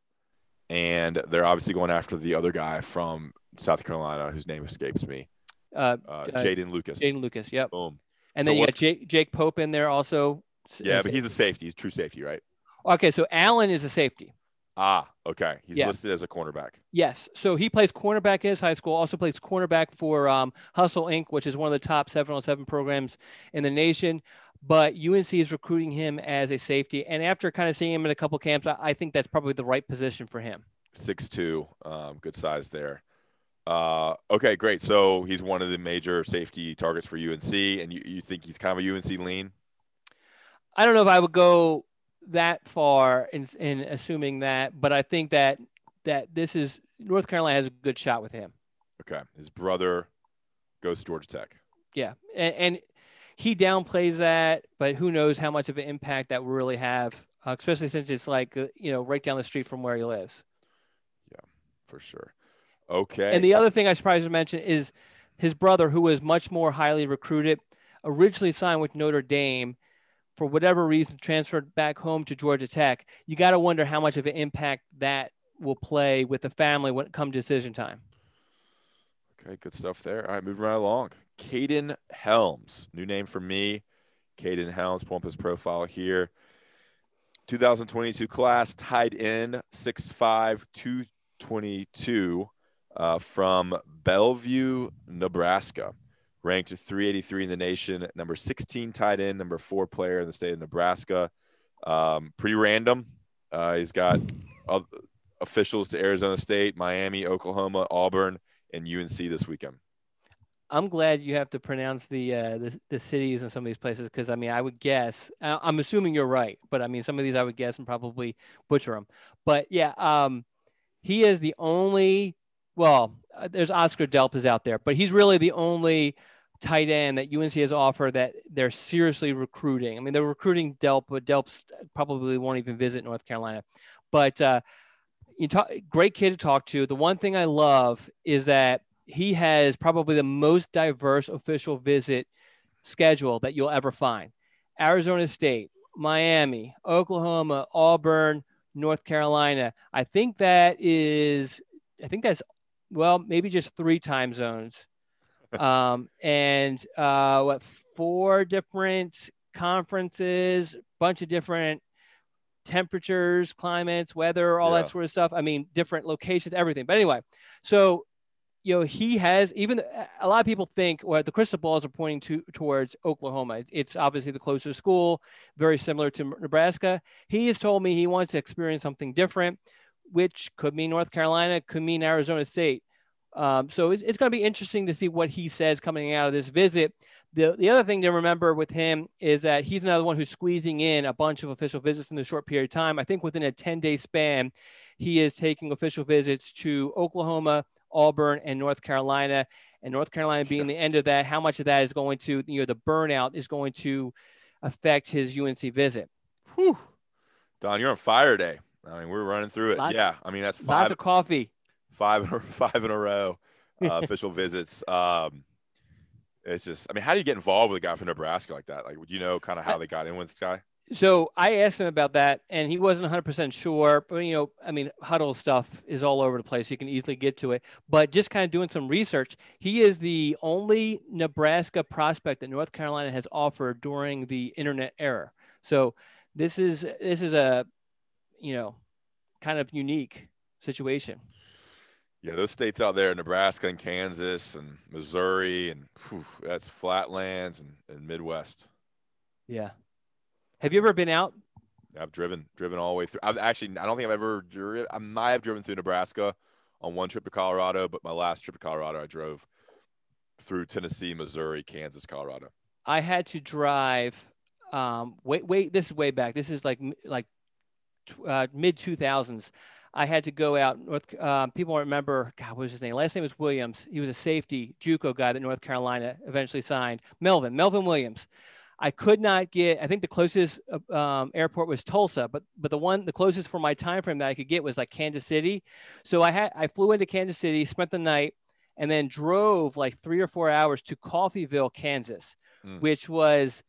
S2: and they're obviously going after the other guy from South Carolina, whose name escapes me.
S3: Uh,
S2: Uh,
S3: uh,
S2: Jaden Lucas.
S3: Jaden Lucas, yep.
S2: Boom.
S3: And
S2: So
S3: then you got Jake, Jake Pope in there also.
S2: Yeah, but he's a safety. He's true safety, right?
S3: okay. So Allen is a safety.
S2: Ah, okay. He's
S3: Yeah.
S2: listed as a cornerback.
S3: Yes. So he plays cornerback in his high school, also plays cornerback for um, Hustle Inc., which is one of the top 7 on 7 programs in the nation. But UNC is recruiting him as a safety. And after kind of seeing him in a couple camps, I, I think that's probably the right position for him.
S2: Six two, um, good size there. Uh, okay, great. So he's one of the major safety targets for UNC, and you, you think he's kind of a UNC lean?
S3: I don't know if I would go that far in, in assuming that, but I think that that this is North Carolina has a good shot with him.
S2: Okay, his brother goes to Georgia Tech.
S3: Yeah, and, and he downplays that, but who knows how much of an impact that will really have, uh, especially since it's like uh, you know right down the street from where he lives.
S2: Yeah, for sure. Okay.
S3: And the other thing I should probably mention is his brother, who was much more highly recruited, originally signed with Notre Dame, for whatever reason transferred back home to Georgia Tech. You got to wonder how much of an impact that will play with the family when it comes decision time.
S2: okay, good stuff there. All right, moving right along. Kaden Helms, new name for me. Kaden Helms, pull up his profile here. 2022 class, tight end 6'5", 222 uh, from Bellevue, Nebraska. Ranked 383 in the nation, number 16 tight end, number four player in the state of Nebraska. Um, pretty random. Uh, he's got officials to Arizona State, Miami, Oklahoma, Auburn, and UNC this weekend.
S3: I'm glad you have to pronounce the uh, the, the cities in some of these places because I mean I would guess I- I'm assuming you're right, but I mean some of these I would guess and probably butcher them. But yeah, um, he is the only. Well, uh, there's Oscar Delp is out there, but he's really the only tight end that UNC has offered that they're seriously recruiting. I mean they're recruiting Delp, but Delp probably won't even visit North Carolina. But uh, you talk, great kid to talk to. The one thing I love is that he has probably the most diverse official visit schedule that you'll ever find. Arizona State, Miami, Oklahoma, Auburn, North Carolina. I think that is, I think that's, well, maybe just three time zones. um, and uh, what, four different conferences, bunch of different temperatures, climates, weather, all
S2: Yeah.
S3: that sort of stuff. I mean, different locations, everything. But anyway, so you know, he has even a lot of people think well, the crystal balls are pointing to towards Oklahoma. It's obviously the closest school, very similar to Nebraska. He has told me he wants to experience something different, which could mean North Carolina, could mean Arizona State. Um, so it's, it's going to be interesting to see what he says coming out of this visit. The, the other thing to remember with him is that he's another one who's squeezing in a bunch of official visits in a short period of time. I think within a 10 day span, he is taking official visits to Oklahoma, Auburn, and North Carolina. And North Carolina being the end of that, how much of that is going to, you know, the burnout is going to affect his UNC visit.
S2: Whew. Don, you're on fire today. I mean, we're running through it.
S3: Lots-
S2: yeah, I mean that's
S3: Lots
S2: five,
S3: of coffee.
S2: five, in a- five in a row uh, official visits. Um, it's just, I mean, how do you get involved with a guy from Nebraska like that? Like, would you know kind of how they got in with this guy?
S3: So I asked him about that, and he wasn't 100% sure. But, you know, I mean, Hudl stuff is all over the place. You can easily get to it. But just kind of doing some research, he is the only Nebraska prospect that North Carolina has offered during the internet era. So this is this is a, you know, kind of unique situation.
S2: Yeah, those states out there, Nebraska and Kansas and Missouri, and whew, that's flatlands and, and Midwest.
S3: Yeah. Have you ever been out?
S2: I've driven driven all the way through. I've actually, I don't think I've ever driven. I might have driven through Nebraska on one trip to Colorado, but my last trip to Colorado, I drove through Tennessee, Missouri, Kansas, Colorado.
S3: I had to drive. Um, wait, wait. This is way back. This is like like uh, mid two thousands. I had to go out North. Um, people remember. God, what was his name? Last name was Williams. He was a safety JUCO guy that North Carolina eventually signed. Melvin, Melvin Williams. I could not get. I think the closest uh, um, airport was Tulsa, but but the one the closest for my time frame that I could get was like Kansas City. So I had I flew into Kansas City, spent the night, and then drove like three or four hours to Coffeyville, Kansas, mm. which was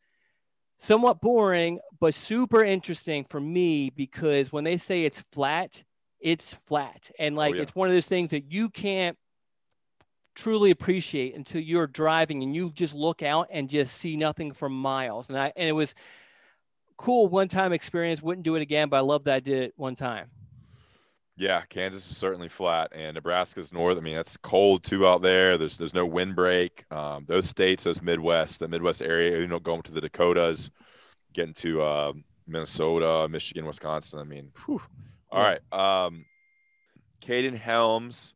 S3: somewhat boring but super interesting for me because when they say it's flat, it's flat, and like oh, yeah. it's one of those things that you can't truly appreciate until you're driving and you just look out and just see nothing for miles. And I and it was cool one time experience. Wouldn't do it again, but I love that I did it one time.
S2: Yeah, Kansas is certainly flat, and Nebraska's north. I mean, that's cold too out there. There's there's no windbreak. Um, those states, those Midwest, the Midwest area, you know, going to the Dakotas, getting to uh, Minnesota, Michigan, Wisconsin. I mean, whew. all right. Um, Kaden Helms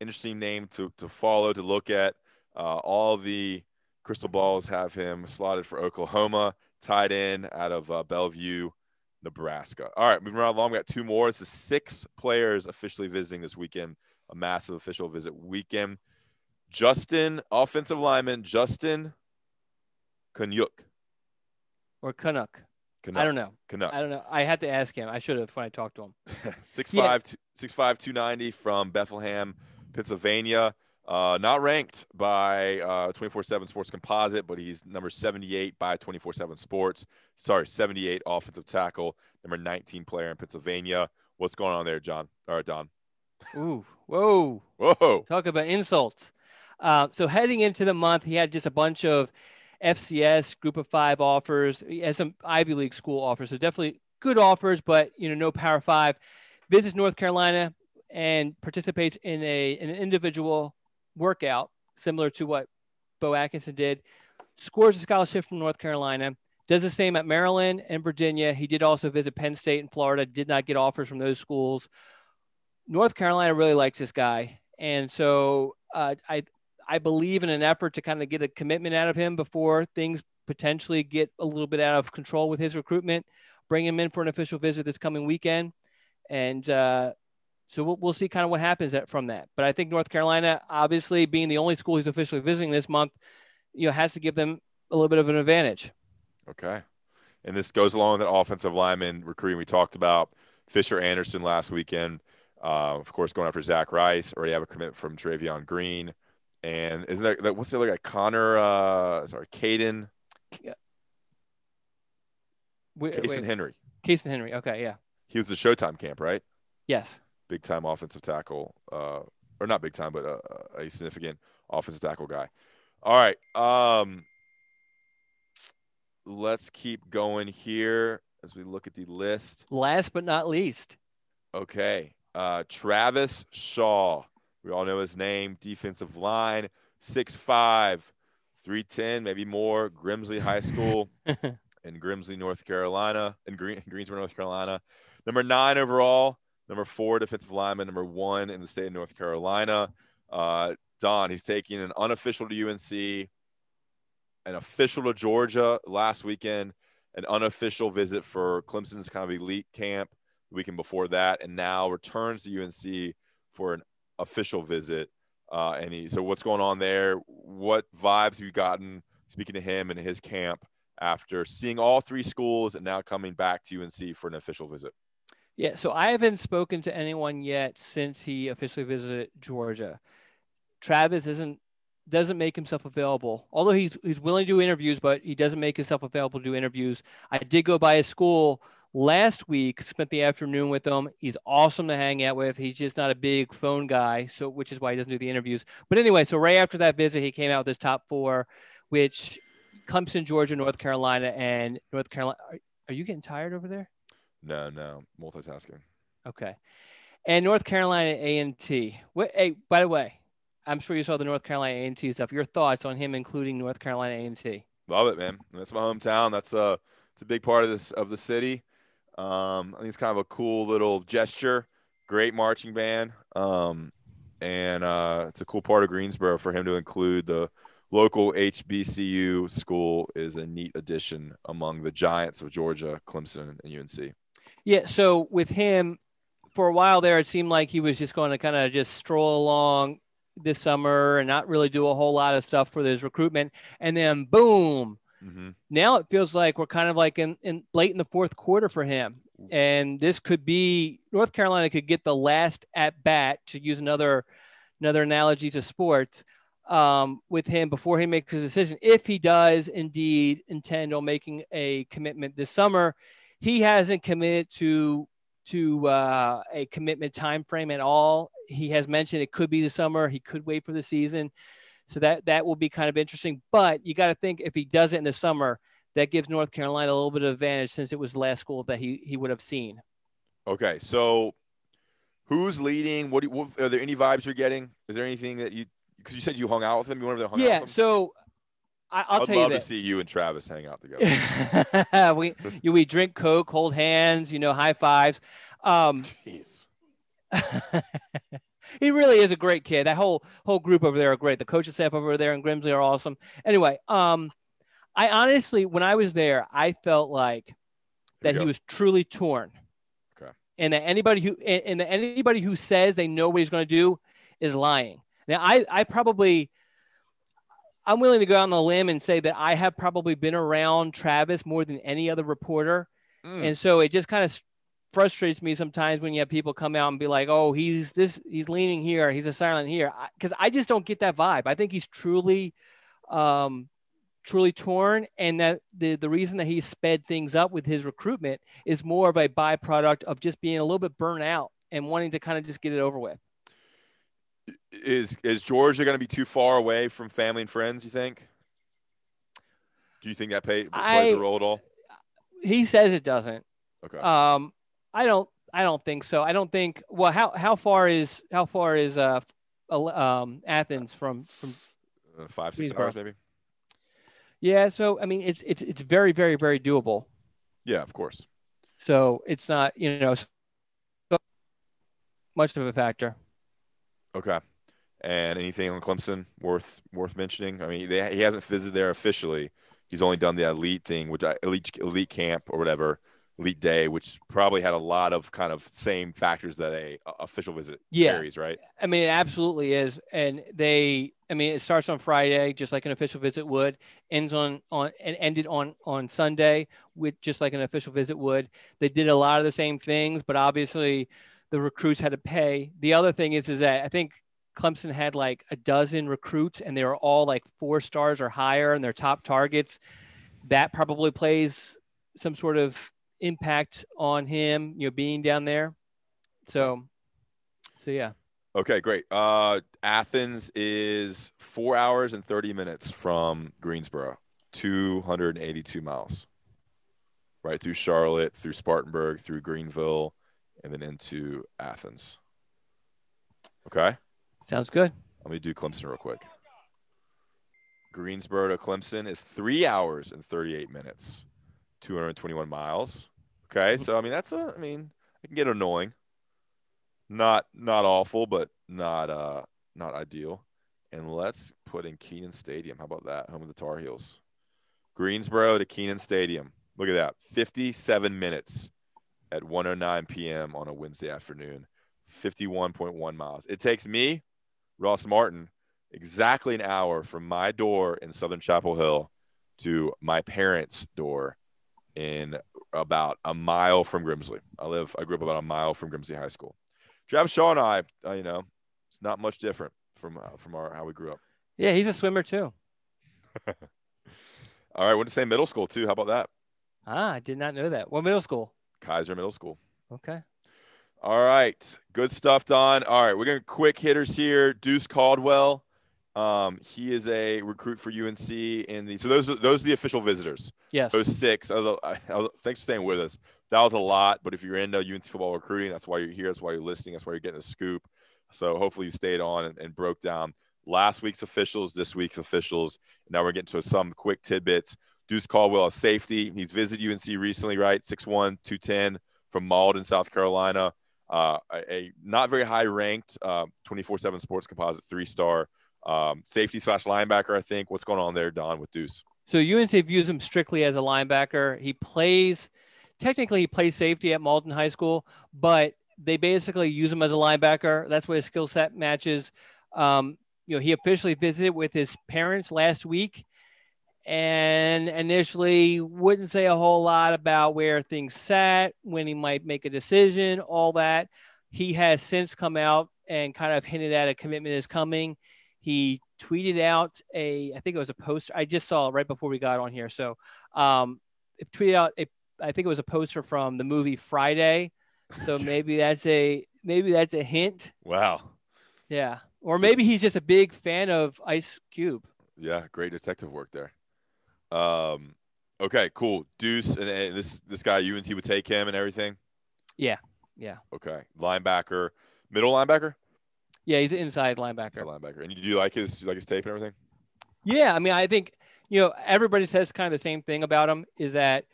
S2: interesting name to, to follow, to look at. Uh, all the crystal balls have him slotted for Oklahoma, tight end out of uh, Bellevue, Nebraska. All right, moving right along. We got two more. It's the six players officially visiting this weekend, a massive official visit weekend. Justin, offensive lineman, Justin Canuck.
S3: Or Canuck. Canuck. I don't know. Canuck. I don't know. I had to ask him. I should have when I talked to him.
S2: 6'5", yeah. 6'5", 290 from Bethlehem. Pennsylvania. Uh, not ranked by uh, 24/7 Sports Composite, but he's number 78 by 24/7 Sports. Sorry, 78 offensive tackle, number 19 player in Pennsylvania. What's going on there, John? All right, Don.
S3: Ooh, whoa,
S2: whoa!
S3: Talk about insults. Uh, so heading into the month, he had just a bunch of FCS Group of Five offers. Has some Ivy League school offers, so definitely good offers, but you know no Power Five. Visits North Carolina, and participates in a an individual workout similar to what Beau Atkinson did, scores a scholarship from North Carolina, does the same at Maryland and Virginia. He did also visit Penn State and Florida, did not get offers from those schools. North Carolina really likes this guy. And so uh, I, I believe in an effort to kind of get a commitment out of him before things potentially get a little bit out of control with his recruitment, bring him in for an official visit this coming weekend. And uh, so we'll, we'll see kind of what happens at, from that. But I think North Carolina, obviously being the only school he's officially visiting this month, you know, has to give them a little bit of an advantage.
S2: Okay. And this goes along with the offensive lineman recruiting we talked about. Fisher Anderson last weekend, uh, of course, going after Zach Rice. Already have a commitment from Travion Green. And isn't that, that what's the other guy? Connor, uh, sorry, Caden. Yeah. Wait, Casey Henry.
S3: Casey Henry. Okay. Yeah.
S2: He was the Showtime camp, right?
S3: Yes
S2: big time offensive tackle, uh, or not big time, but a, a, significant offensive tackle guy. All right. Um, let's keep going here as we look at the list.
S3: Last but not least.
S2: Okay. Uh, Travis Shaw. We all know his name. Defensive line, 6'5, 310, maybe more. Grimsley High School in Grimsley, North Carolina, in Green, Greensboro, North Carolina. Number nine overall number four defensive lineman, number one in the state of North Carolina. Uh, Don, he's taking an unofficial to UNC, an official to Georgia last weekend, an unofficial visit for Clemson's kind of elite camp the weekend before that, and now returns to UNC for an official visit. Uh, and he, so what's going on there? What vibes have you gotten speaking to him and his camp after seeing all three schools and now coming back to UNC for an official visit?
S3: Yeah, so I haven't spoken to anyone yet since he officially visited Georgia. Travis isn't doesn't make himself available. Although he's he's willing to do interviews, but he doesn't make himself available to do interviews. I did go by his school last week, spent the afternoon with him. He's awesome to hang out with. He's just not a big phone guy, so which is why he doesn't do the interviews. But anyway, so right after that visit, he came out with his top four, which Clemson, Georgia, North Carolina, and North Carolina. Are, are you getting tired over there?
S2: No, no, multitasking.
S3: Okay. And North Carolina A and T. Hey, by the way, I'm sure you saw the North Carolina A and T stuff. Your thoughts on him including North Carolina A and T?
S2: Love it, man. That's my hometown. That's a it's a big part of this of the city. Um, I think it's kind of a cool little gesture. Great marching band. Um, and uh, it's a cool part of Greensboro for him to include the local HBCU school is a neat addition among the giants of Georgia, Clemson, and UNC.
S3: Yeah. So with him, for a while there, it seemed like he was just going to kind of just stroll along this summer and not really do a whole lot of stuff for his recruitment. And then boom,
S2: Mm-hmm.
S3: Now it feels like we're kind of like in, in late in the fourth quarter for him. And this could be North Carolina could get the last at bat to use another another analogy to sports um, with him before he makes a decision. If he does indeed intend on making a commitment this summer, he hasn't committed to to uh, a commitment time frame at all. He has mentioned it could be the summer. He could wait for the season. So that that will be kind of interesting. But you got to think if he does it in the summer, that gives North Carolina a little bit of advantage since it was the last school that he he would have seen.
S2: Okay, so who's leading? What, do you, what are there any vibes you're getting? Is there anything that you because you said you hung out with him? You went over there, hung
S3: yeah.
S2: out?
S3: So I, I'll
S2: I'd
S3: tell
S2: love
S3: you
S2: to see you and Travis hang out together.
S3: we you, we drink Coke, hold hands, you know, high fives. Um,
S2: Jeez.
S3: he really is a great kid. That whole whole group over there are great. The coaching staff over there in Grimsley are awesome. Anyway, um, I honestly, when I was there, I felt like that he was truly torn.
S2: Okay.
S3: And that anybody who and and that anybody who says they know what he's going to do is lying. Now, I I probably I'm willing to go out on a limb and say that I have probably been around Travis more than any other reporter.
S2: Mm.
S3: And so it just kind of frustrates me sometimes when you have people come out and be like, "Oh, he's this, he's leaning here, he's a silent here," because I just don't get that vibe. I think he's truly, um, truly torn, and that the the reason that he sped things up with his recruitment is more of a byproduct of just being a little bit burnt out and wanting to kind of just get it over with.
S2: Is is Georgia going to be too far away from family and friends? You think? Do you think that pay, plays
S3: I-
S2: a role at all?
S3: He says it doesn't.
S2: Okay.
S3: Um, I don't. I don't think so. I don't think. Well, how how far is how far is uh um Athens from from
S2: Uh, five six hours maybe.
S3: Yeah, so I mean, it's it's it's very very very doable.
S2: Yeah, of course.
S3: So it's not you know so much of a factor.
S2: Okay. And anything on Clemson worth worth mentioning? I mean, they, he hasn't visited there officially. He's only done the elite thing, which I elite elite camp or whatever, elite day, which probably had a lot of kind of same factors that a, a official visit
S3: Yeah.
S2: carries, right?
S3: I mean, it absolutely is, and they. I mean, it starts on Friday, just like an official visit would. Ends on on and ended on on Sunday, with just like an official visit would. They did a lot of the same things, but obviously, the recruits had to pay. The other thing is, is that I think Clemson had like a dozen recruits, and they were all like four stars or higher, and their top targets. That probably plays some sort of impact on him, you know, being down there. So, so yeah.
S2: Okay, great. Uh, Athens is four hours and 30 minutes from Greensboro, 282 miles. Right through Charlotte, through Spartanburg, through Greenville, and then into Athens. Okay,
S3: Sounds good.
S2: let me do Clemson real quick. Greensboro to Clemson is three hours and 38 minutes, 221 miles. Okay, so I mean that's a, I mean it can get annoying. Not not awful, but not uh not ideal. And let's put in Kenan Stadium. How about that? Home of the Tar Heels. Greensboro to Kenan Stadium. Look at that. 57 minutes at 1:09 p.m. on a Wednesday afternoon. 51.1 miles. It takes me, Ross Martin, exactly an hour from my door in Southern Chapel Hill to my parents' door in about a mile from Grimsley. I live, I grew up about a mile from Grimsley High School. Travis Shaw and I, uh, you know, it's not much different from uh, from our how we grew up.
S3: Yeah, he's a swimmer too.
S2: All right, went to same middle school too. How about that?
S3: Ah, I did not know that. What middle school?
S2: Kiser Middle School.
S3: Okay.
S2: All right, good stuff, Don. All right, we're going to quick hitters here. Deuce Caldwell, um, he is a recruit for UNC in the. So those are, those are the official visitors.
S3: Yes.
S2: Those six. I was, I, I was, thanks for staying with us. That was a lot, but if you're into UNC football recruiting, that's why you're here. That's why you're listening. That's why you're getting the scoop. So hopefully you stayed on and, and broke down last week's officials, this week's officials. Now we're getting to some quick tidbits. Deuce Caldwell, a safety. He's visited UNC recently, right? 6'1", 210 from Mauldin, South Carolina. Uh, a, a not very high ranked uh, 24/7 Sports Composite three star um, safety slash linebacker. I think. What's going on there, Don, with Deuce?
S3: So UNC views him strictly as a linebacker. He plays, technically, he plays safety at Mauldin High School, but they basically use him as a linebacker. That's where his skill set matches. Um, you know, he officially visited with his parents last week, and initially wouldn't say a whole lot about where things sat, when he might make a decision, all that. He has since come out and kind of hinted at a commitment is coming. He tweeted out a, I think it was a poster. I just saw it right before we got on here. So, um, tweeted out a, I think it was a poster from the movie Friday. So maybe that's a maybe that's a hint.
S2: Wow.
S3: Yeah, or maybe he's just a big fan of Ice Cube.
S2: Yeah, great detective work there. Um, okay, cool. Deuce, and, and this this guy UNC would take him and everything.
S3: Yeah, yeah.
S2: Okay, linebacker, middle linebacker.
S3: Yeah, he's an inside linebacker.
S2: Inside linebacker, and you do you like his like his tape and everything?
S3: Yeah, I mean, I think you know everybody says kind of the same thing about him is that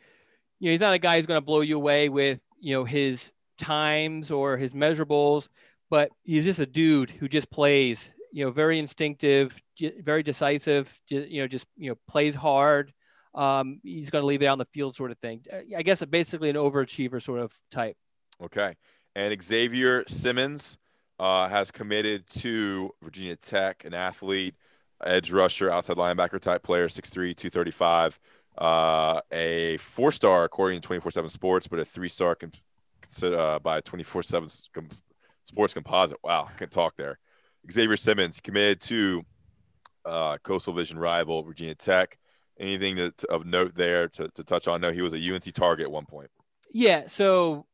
S3: you know he's not a guy who's going to blow you away with you know his times or his measurables, but he's just a dude who just plays. You know, very instinctive, very decisive. You know, just you know plays hard. Um, he's going to leave it on the field, sort of thing. I guess basically an overachiever sort of type.
S2: Okay, and Xavier Simmons uh, has committed to Virginia Tech, an athlete, edge rusher, outside linebacker type player, 6'3", 235. Uh, a four star according to 24 7 Sports, but a three star uh, by 24 7 Sports Composite. Wow, I can talk there. Xavier Simmons committed to uh, Coastal Division rival Virginia Tech. Anything to, to, of note there to, to touch on? No, he was a UNC target at one point.
S3: Yeah, so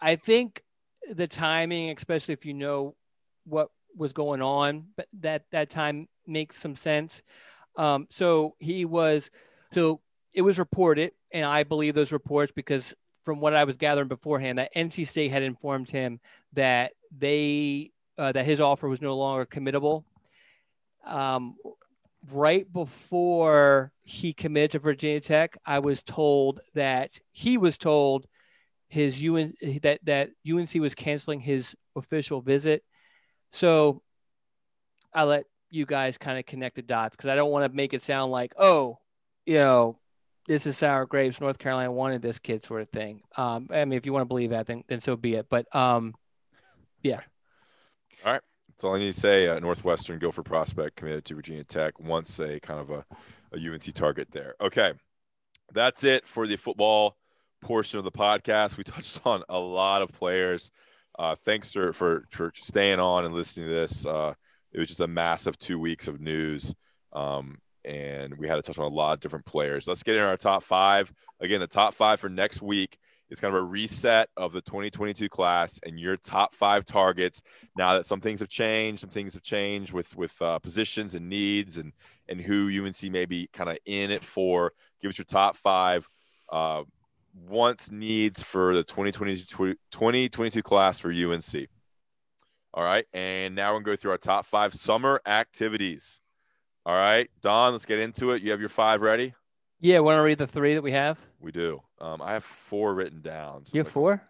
S3: I think the timing, especially if you know what was going on, but that that time makes some sense. Um, so he was, so it was reported, and I believe those reports because from what I was gathering beforehand, that NC State had informed him that they uh, that his offer was no longer committable. Um, right before he committed to Virginia Tech, I was told that he was told his UN that that UNC was canceling his official visit. So I let you guys kind of connect the dots because I don't want to make it sound like, oh, you know, this is sour grapes. North Carolina wanted this kid, sort of thing. Um, I mean, if you want to believe that, then then so be it. But um, yeah.
S2: All right. That's all I need to say. Uh, Northwestern Guilford prospect committed to Virginia Tech. Once a kind of a, a UNC target there. Okay. That's it for the football portion of the podcast. We touched on a lot of players. Uh, thanks for, for, for staying on and listening to this. Uh, it was just a massive two weeks of news. Um, and we had to touch on a lot of different players. Let's get in our top five. Again, the top five for next week is kind of a reset of the 2022 class and your top five targets. Now that some things have changed, some things have changed with with uh, positions and needs and and who UNC may be kind of in it for. Give us your top five. Uh, wants needs for the 2022, 2022 class for UNC. All right. And now we're going to go through our top five summer activities. All right. Don, let's get into it. You have your five ready?
S3: Yeah. Want to read the three that we have?
S2: We do. Um, I have four written down.
S3: So you have four?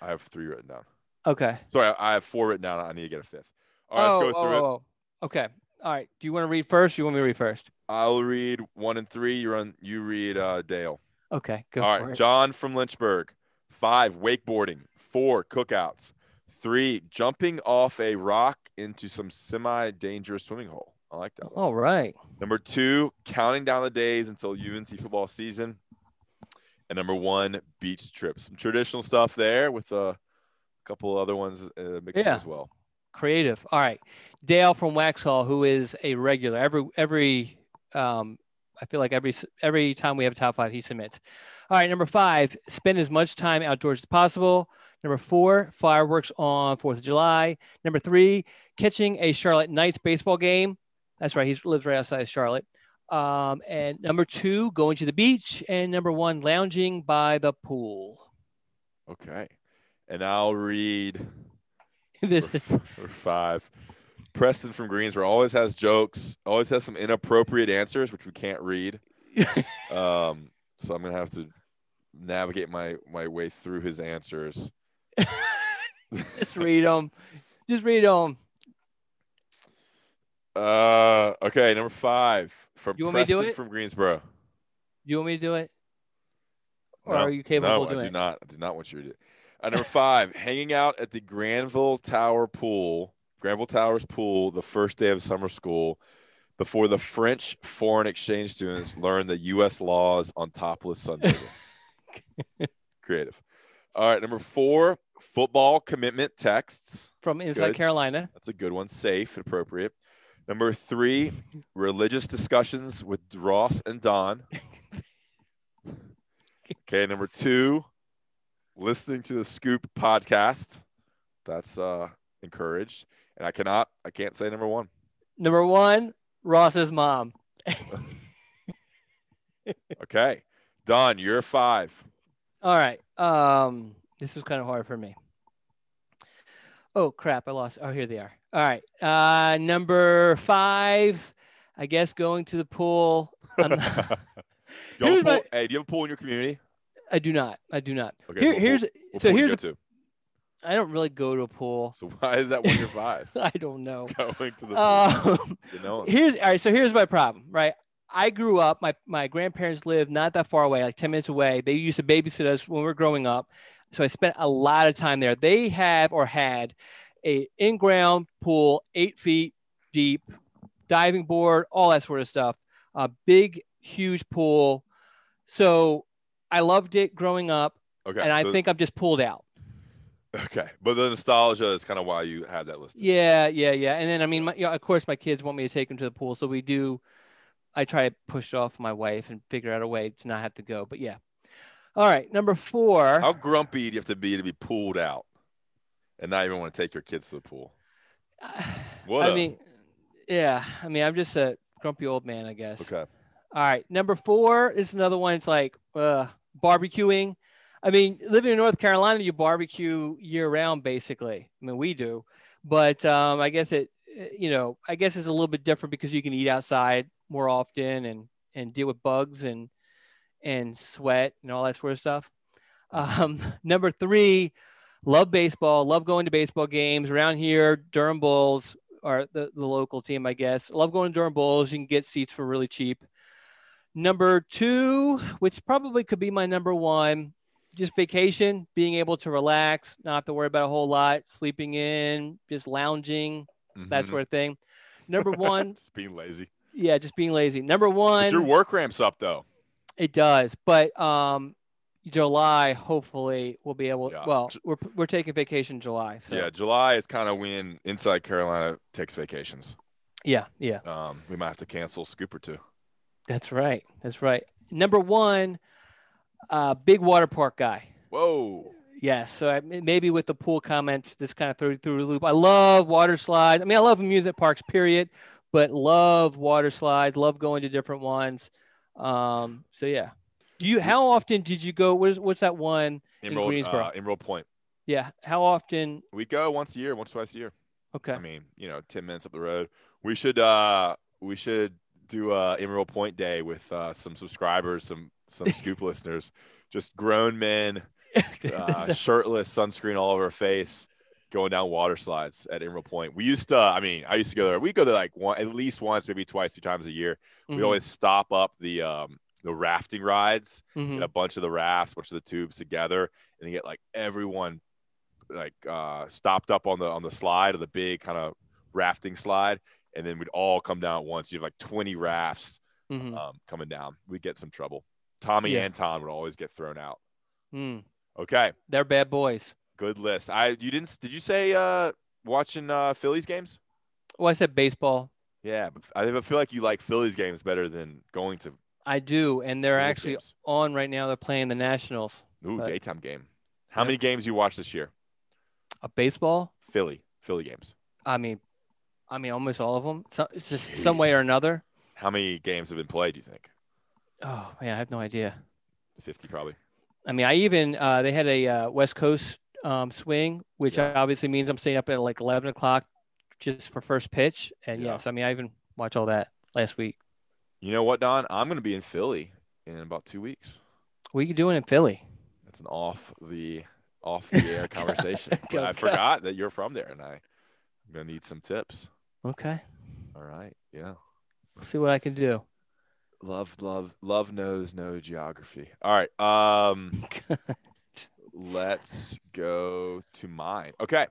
S2: I have three written down.
S3: Okay.
S2: Sorry, I have four written down. I need to get a fifth. All right, oh, let's go through oh, it.
S3: Oh. Okay. All right. Do you want to read first? Or you want me to read first?
S2: I'll read one and three. You run. You read uh, Dale.
S3: Okay, go.
S2: All right,
S3: it.
S2: John from Lynchburg. Five, wakeboarding. Four, cookouts. Three, jumping off a rock into some semi-dangerous swimming hole. I like that. One.
S3: All right.
S2: Number two, counting down the days until UNC football season. And number one, beach trips. Some traditional stuff there with a couple other ones uh, mixed yeah. as well.
S3: Creative. All right, Dale from Waxhaw, who is a regular every every um, I feel like every every time we have a top five, he submits. All right, number five, spend as much time outdoors as possible. Number four, fireworks on Fourth of July. Number three, catching a Charlotte Knights baseball game. That's right, he lives right outside of Charlotte. Um, and number two, going to the beach. And number one, lounging by the pool.
S2: Okay, and I'll read this number five. Preston from Greensboro always has jokes, always has some inappropriate answers, which we can't read. um, so I'm gonna have to navigate my my way through his answers.
S3: Just read them. Just read them.
S2: Uh, okay, number five from you want Preston me to do it? from Greensboro.
S3: You want me to do it? Or no, are you capable
S2: no,
S3: of doing
S2: I do not. I do not want you to do it. Uh, number five, hanging out at the Granville Tower pool Granville Towers pool the first day of summer school before the French foreign exchange students learned the U.S. laws on topless sunbathing. Creative. All right, number four, football commitment texts
S3: From
S2: That's
S3: inside
S2: good.
S3: Carolina.
S2: That's a good one. Safe and appropriate. Number three, religious discussions with Ross and Don. Okay, number two, listening to the Scoop podcast. That's uh encouraged. And I cannot, I can't say number one.
S3: Number one, Ross's mom.
S2: Okay. Don, you're five.
S3: All right. Um, this was kind of hard for me. Oh crap! I lost. Oh, here they are. All right. Uh, number five. I guess going to the pool. Not-
S2: Do you have a
S3: Here's
S2: pool-
S3: my-
S2: hey, do you have a pool in your community?
S3: I do not. I do not.
S2: Okay,
S3: Here,
S2: what
S3: here's
S2: pool-
S3: so here's. A? I don't really go to a pool.
S2: So why is that one your five?
S3: I don't know.
S2: Going to the pool.
S3: Um,
S2: you know?
S3: here's all right. So here's my problem. Right. I grew up. My my grandparents lived not that far away, like ten minutes away. They used to babysit us when we were growing up. So I spent a lot of time there. They have or had a in-ground pool, eight feet deep, diving board, all that sort of stuff. A big, huge pool. So I loved it growing up,
S2: Okay.
S3: and I
S2: so-
S3: think I'm just pulled out.
S2: Okay, but the nostalgia is kind of why you had that listed.
S3: Yeah, yeah, yeah. And then I mean, my, you know, of course, my kids want me to take them to the pool, so we do. I try to push off my wife and figure out a way to not have to go. But yeah. All right, number four.
S2: How grumpy do you have to be to be pulled out and not even want to take your kids to the pool? What
S3: I
S2: a-
S3: mean, yeah. I mean, I'm just a grumpy old man, I guess.
S2: Okay.
S3: All right, number four is another one. It's like uh, barbecuing. I mean, living in North Carolina, you barbecue year round, basically. I mean, we do, but um, I guess it, you know, I guess it's a little bit different because you can eat outside more often and and deal with bugs and and sweat and all that sort of stuff. Um, number three, love baseball. Love going to baseball games around here. Durham Bulls are the, the local team, I guess. Love going to Durham Bulls. You can get seats for really cheap. Number two, which probably could be my number one, just vacation, being able to relax, not have to worry about a whole lot, sleeping in, just lounging, that
S2: Mhm.
S3: sort of thing. Number one,
S2: Just being lazy.
S3: yeah, just being lazy. Number
S2: But
S3: one,
S2: your work ramps up though.
S3: it does, but um, July hopefully we'll be able.
S2: Yeah.
S3: Well, we're we're taking vacation in July, so
S2: Yeah, July is kind of when Inside Carolina takes vacations.
S3: yeah, yeah.
S2: Um, we might have to cancel Scoop or two.
S3: That's right. That's right. Number one, uh, big water park guy.
S2: Whoa.
S3: Yes. So I, maybe with the pool comments, this kind of threw through the loop. I love water slides. I mean, I love amusement parks, period, but love water slides. Love going to different ones. Um, so yeah. Do you? How often did you go? What's what's that one? In
S2: Emerald,
S3: Greensboro.
S2: uh, Emerald Pointe.
S3: Yeah. How often?
S2: We go once a year, once twice a year.
S3: Okay.
S2: I mean, you know, ten minutes up the road. We should uh we should do a Emerald Pointe Day with uh, some subscribers, some some Scoop listeners, just grown men, uh, shirtless, sunscreen all over our face, going down water slides at Emerald Pointe. We used to, I mean, I used to go there. We go there like one, at least once, maybe twice, two times a year. We
S3: Mhm,
S2: always stop up the um the rafting rides,
S3: mhm.
S2: get a bunch of the rafts, bunch of the tubes together, and then get like everyone like uh stopped up on the on the slide of the big kind of rafting slide, and then we'd all come down at once. You have like 20 rafts
S3: Mhm.
S2: um, coming down. We'd get some trouble. Tommy
S3: Yeah.
S2: Anton would always get thrown out.
S3: Mm.
S2: Okay,
S3: They're bad boys.
S2: good list. I you didn't did you say uh watching uh Phillies games?
S3: Well, I said baseball.
S2: Yeah, but I feel like you like Phillies games better than going to
S3: I do, and they're
S2: Phillies
S3: actually
S2: games.
S3: on right now. They're playing the Nationals.
S2: Ooh,
S3: But-
S2: daytime game. How
S3: Yep.
S2: many games you watch this year?
S3: A baseball.
S2: Philly, Philly games.
S3: I mean, I mean, almost all of them. So, it's just some way or another.
S2: How many games have been played? Do you think?
S3: Oh man, I have no idea.
S2: Fifty, probably.
S3: I mean, I even uh, they had a uh, West Coast um, swing, which
S2: Yeah.
S3: obviously means I'm staying up at like 11 o'clock just for first pitch. And
S2: Yeah.
S3: yes, I mean, I even watched all that last week.
S2: You know what, Don? I'm going to be in Philly in about two weeks.
S3: What are you doing in Philly?
S2: That's an off the off the air conversation.
S3: Go,
S2: I
S3: go.
S2: forgot that you're from there, and I, I'm going to need some tips.
S3: Okay,
S2: All right. Yeah.
S3: We'll see what I can do.
S2: Love, love, love knows no geography. All right. Um, let's go to mine. Okay.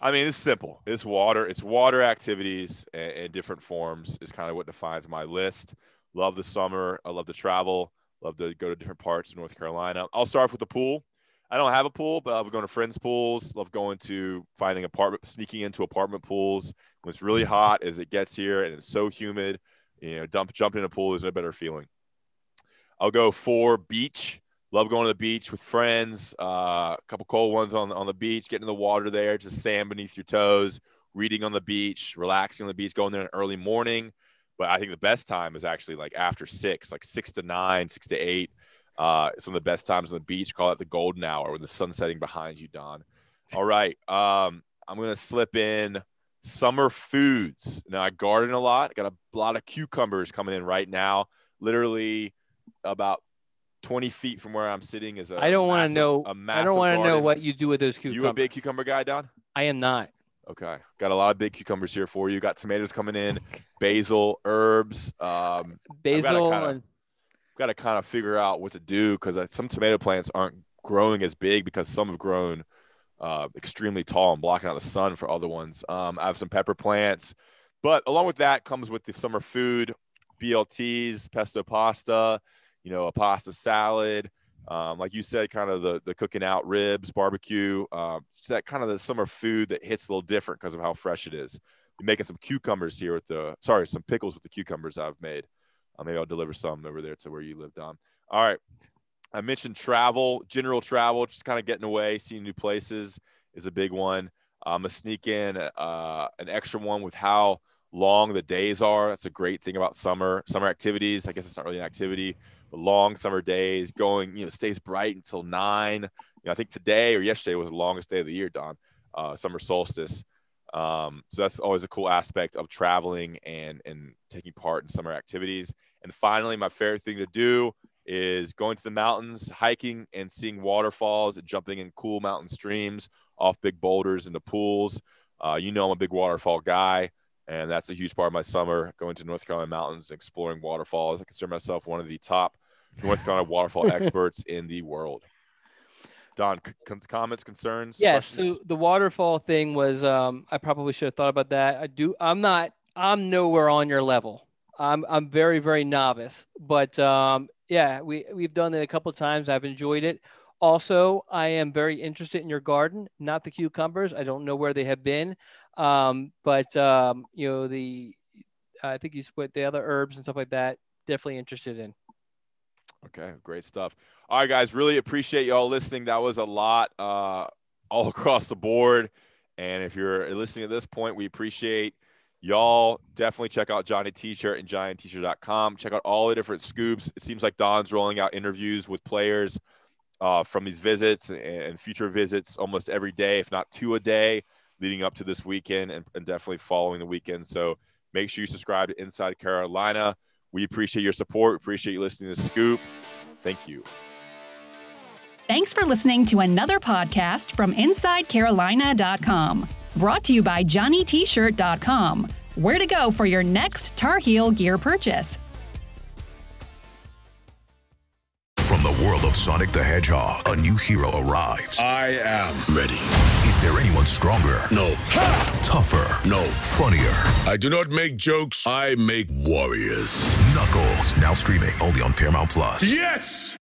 S2: I mean, it's simple. It's water. It's water activities in different forms is kind of what defines my list. Love the summer. I love to travel. Love to go to different parts of North Carolina. I'll start off with the pool. I don't have a pool, but I love going to friends' pools. Love going to finding apartment, sneaking into apartment pools when it's really hot as it gets here and it's so humid. You know, dump jumping in a pool is no better feeling. I'll go for beach. Love going to the beach with friends. Uh, a couple cold ones on on the beach, getting in the water there, just sand beneath your toes. Reading on the beach, relaxing on the beach, going there in early morning. But I think the best time is actually like after six, like six to nine, six to eight uh, some of the best times on the beach. Call it the golden hour when the sun's setting behind you, Don. All right. Um, I'm going to slip in summer foods. Now, I garden a lot. Got a lot of cucumbers coming in right now. Literally about 20 feet from where I'm sitting is a
S3: I don't
S2: want to
S3: know. I don't want to know what you do with those cucumbers.
S2: You a big cucumber guy, Don?
S3: I am not.
S2: Okay. Got a lot of big cucumbers here for you. Got tomatoes coming in, basil, herbs. Um,
S3: basil and
S2: got to kind of figure out what to do because uh, some tomato plants aren't growing as big because some have grown uh, extremely tall and blocking out the sun for other ones. Um, I have some pepper plants, but along with that comes with the summer food, BLTs, pesto pasta, you know, a pasta salad. Um, like you said, kind of the, the cooking out ribs, barbecue. Uh, it's that kind of the summer food that hits a little different because of how fresh it is. You're making some cucumbers here with the, sorry, some pickles with the cucumbers I've made. Uh, maybe I'll deliver some over there to where you live, Don. All right. I mentioned travel, general travel, just kind of getting away, seeing new places is a big one. I'm gonna sneak in uh, an extra one with how long the days are. That's a great thing about summer summer activities. I guess it's not really an activity, but long summer days, going you know stays bright until nine. You know, I think today or yesterday was the longest day of the year, Don. Uh, summer solstice. Um, so that's always a cool aspect of traveling and and taking part in summer activities. And finally, my favorite thing to do is going to the mountains, hiking, and seeing waterfalls and jumping in cool mountain streams off big boulders into pools. Uh, you know, I'm a big waterfall guy, and that's a huge part of my summer going to North Carolina mountains and exploring waterfalls. I consider myself one of the top North Carolina waterfall experts in the world. Don, c- comments, concerns?
S3: Yes. Yeah, so the waterfall thing was, um, I probably should have thought about that. I do. I'm not. I'm nowhere on your level. I'm I'm very very novice, but um, yeah, we we've done it a couple times. I've enjoyed it. Also, I am very interested in your garden, not the cucumbers. I don't know where they have been, um, but um, you know the I think you split the other herbs and stuff like that. Definitely interested in.
S2: Okay, great stuff. All right, guys, really appreciate y'all listening. That was a lot uh, all across the board. And if you're listening at this point, we appreciate y'all. Definitely check out Johnny T-shirt and JohnnyT-shirt.com. Check out all the different scoops. It seems like Don's rolling out interviews with players uh, from these visits and future visits almost every day, if not two a day, leading up to this weekend and, and definitely following the weekend. So make sure you subscribe to Inside Carolina. We appreciate your support. We appreciate you listening to Scoop. Thank you.
S1: Thanks for listening to another podcast from InsideCarolina.com. Brought to you by JohnnyT-shirt.com. Where to go for your next Tar Heel gear purchase.
S5: From the world of Sonic the Hedgehog, a new hero arrives.
S6: I am ready.
S5: Is there anyone stronger?
S6: No.
S5: Ha! Tougher?
S6: No.
S5: Funnier?
S6: I do not make jokes, I make warriors.
S5: Knuckles, now streaming only on Paramount Plus.
S6: Yes!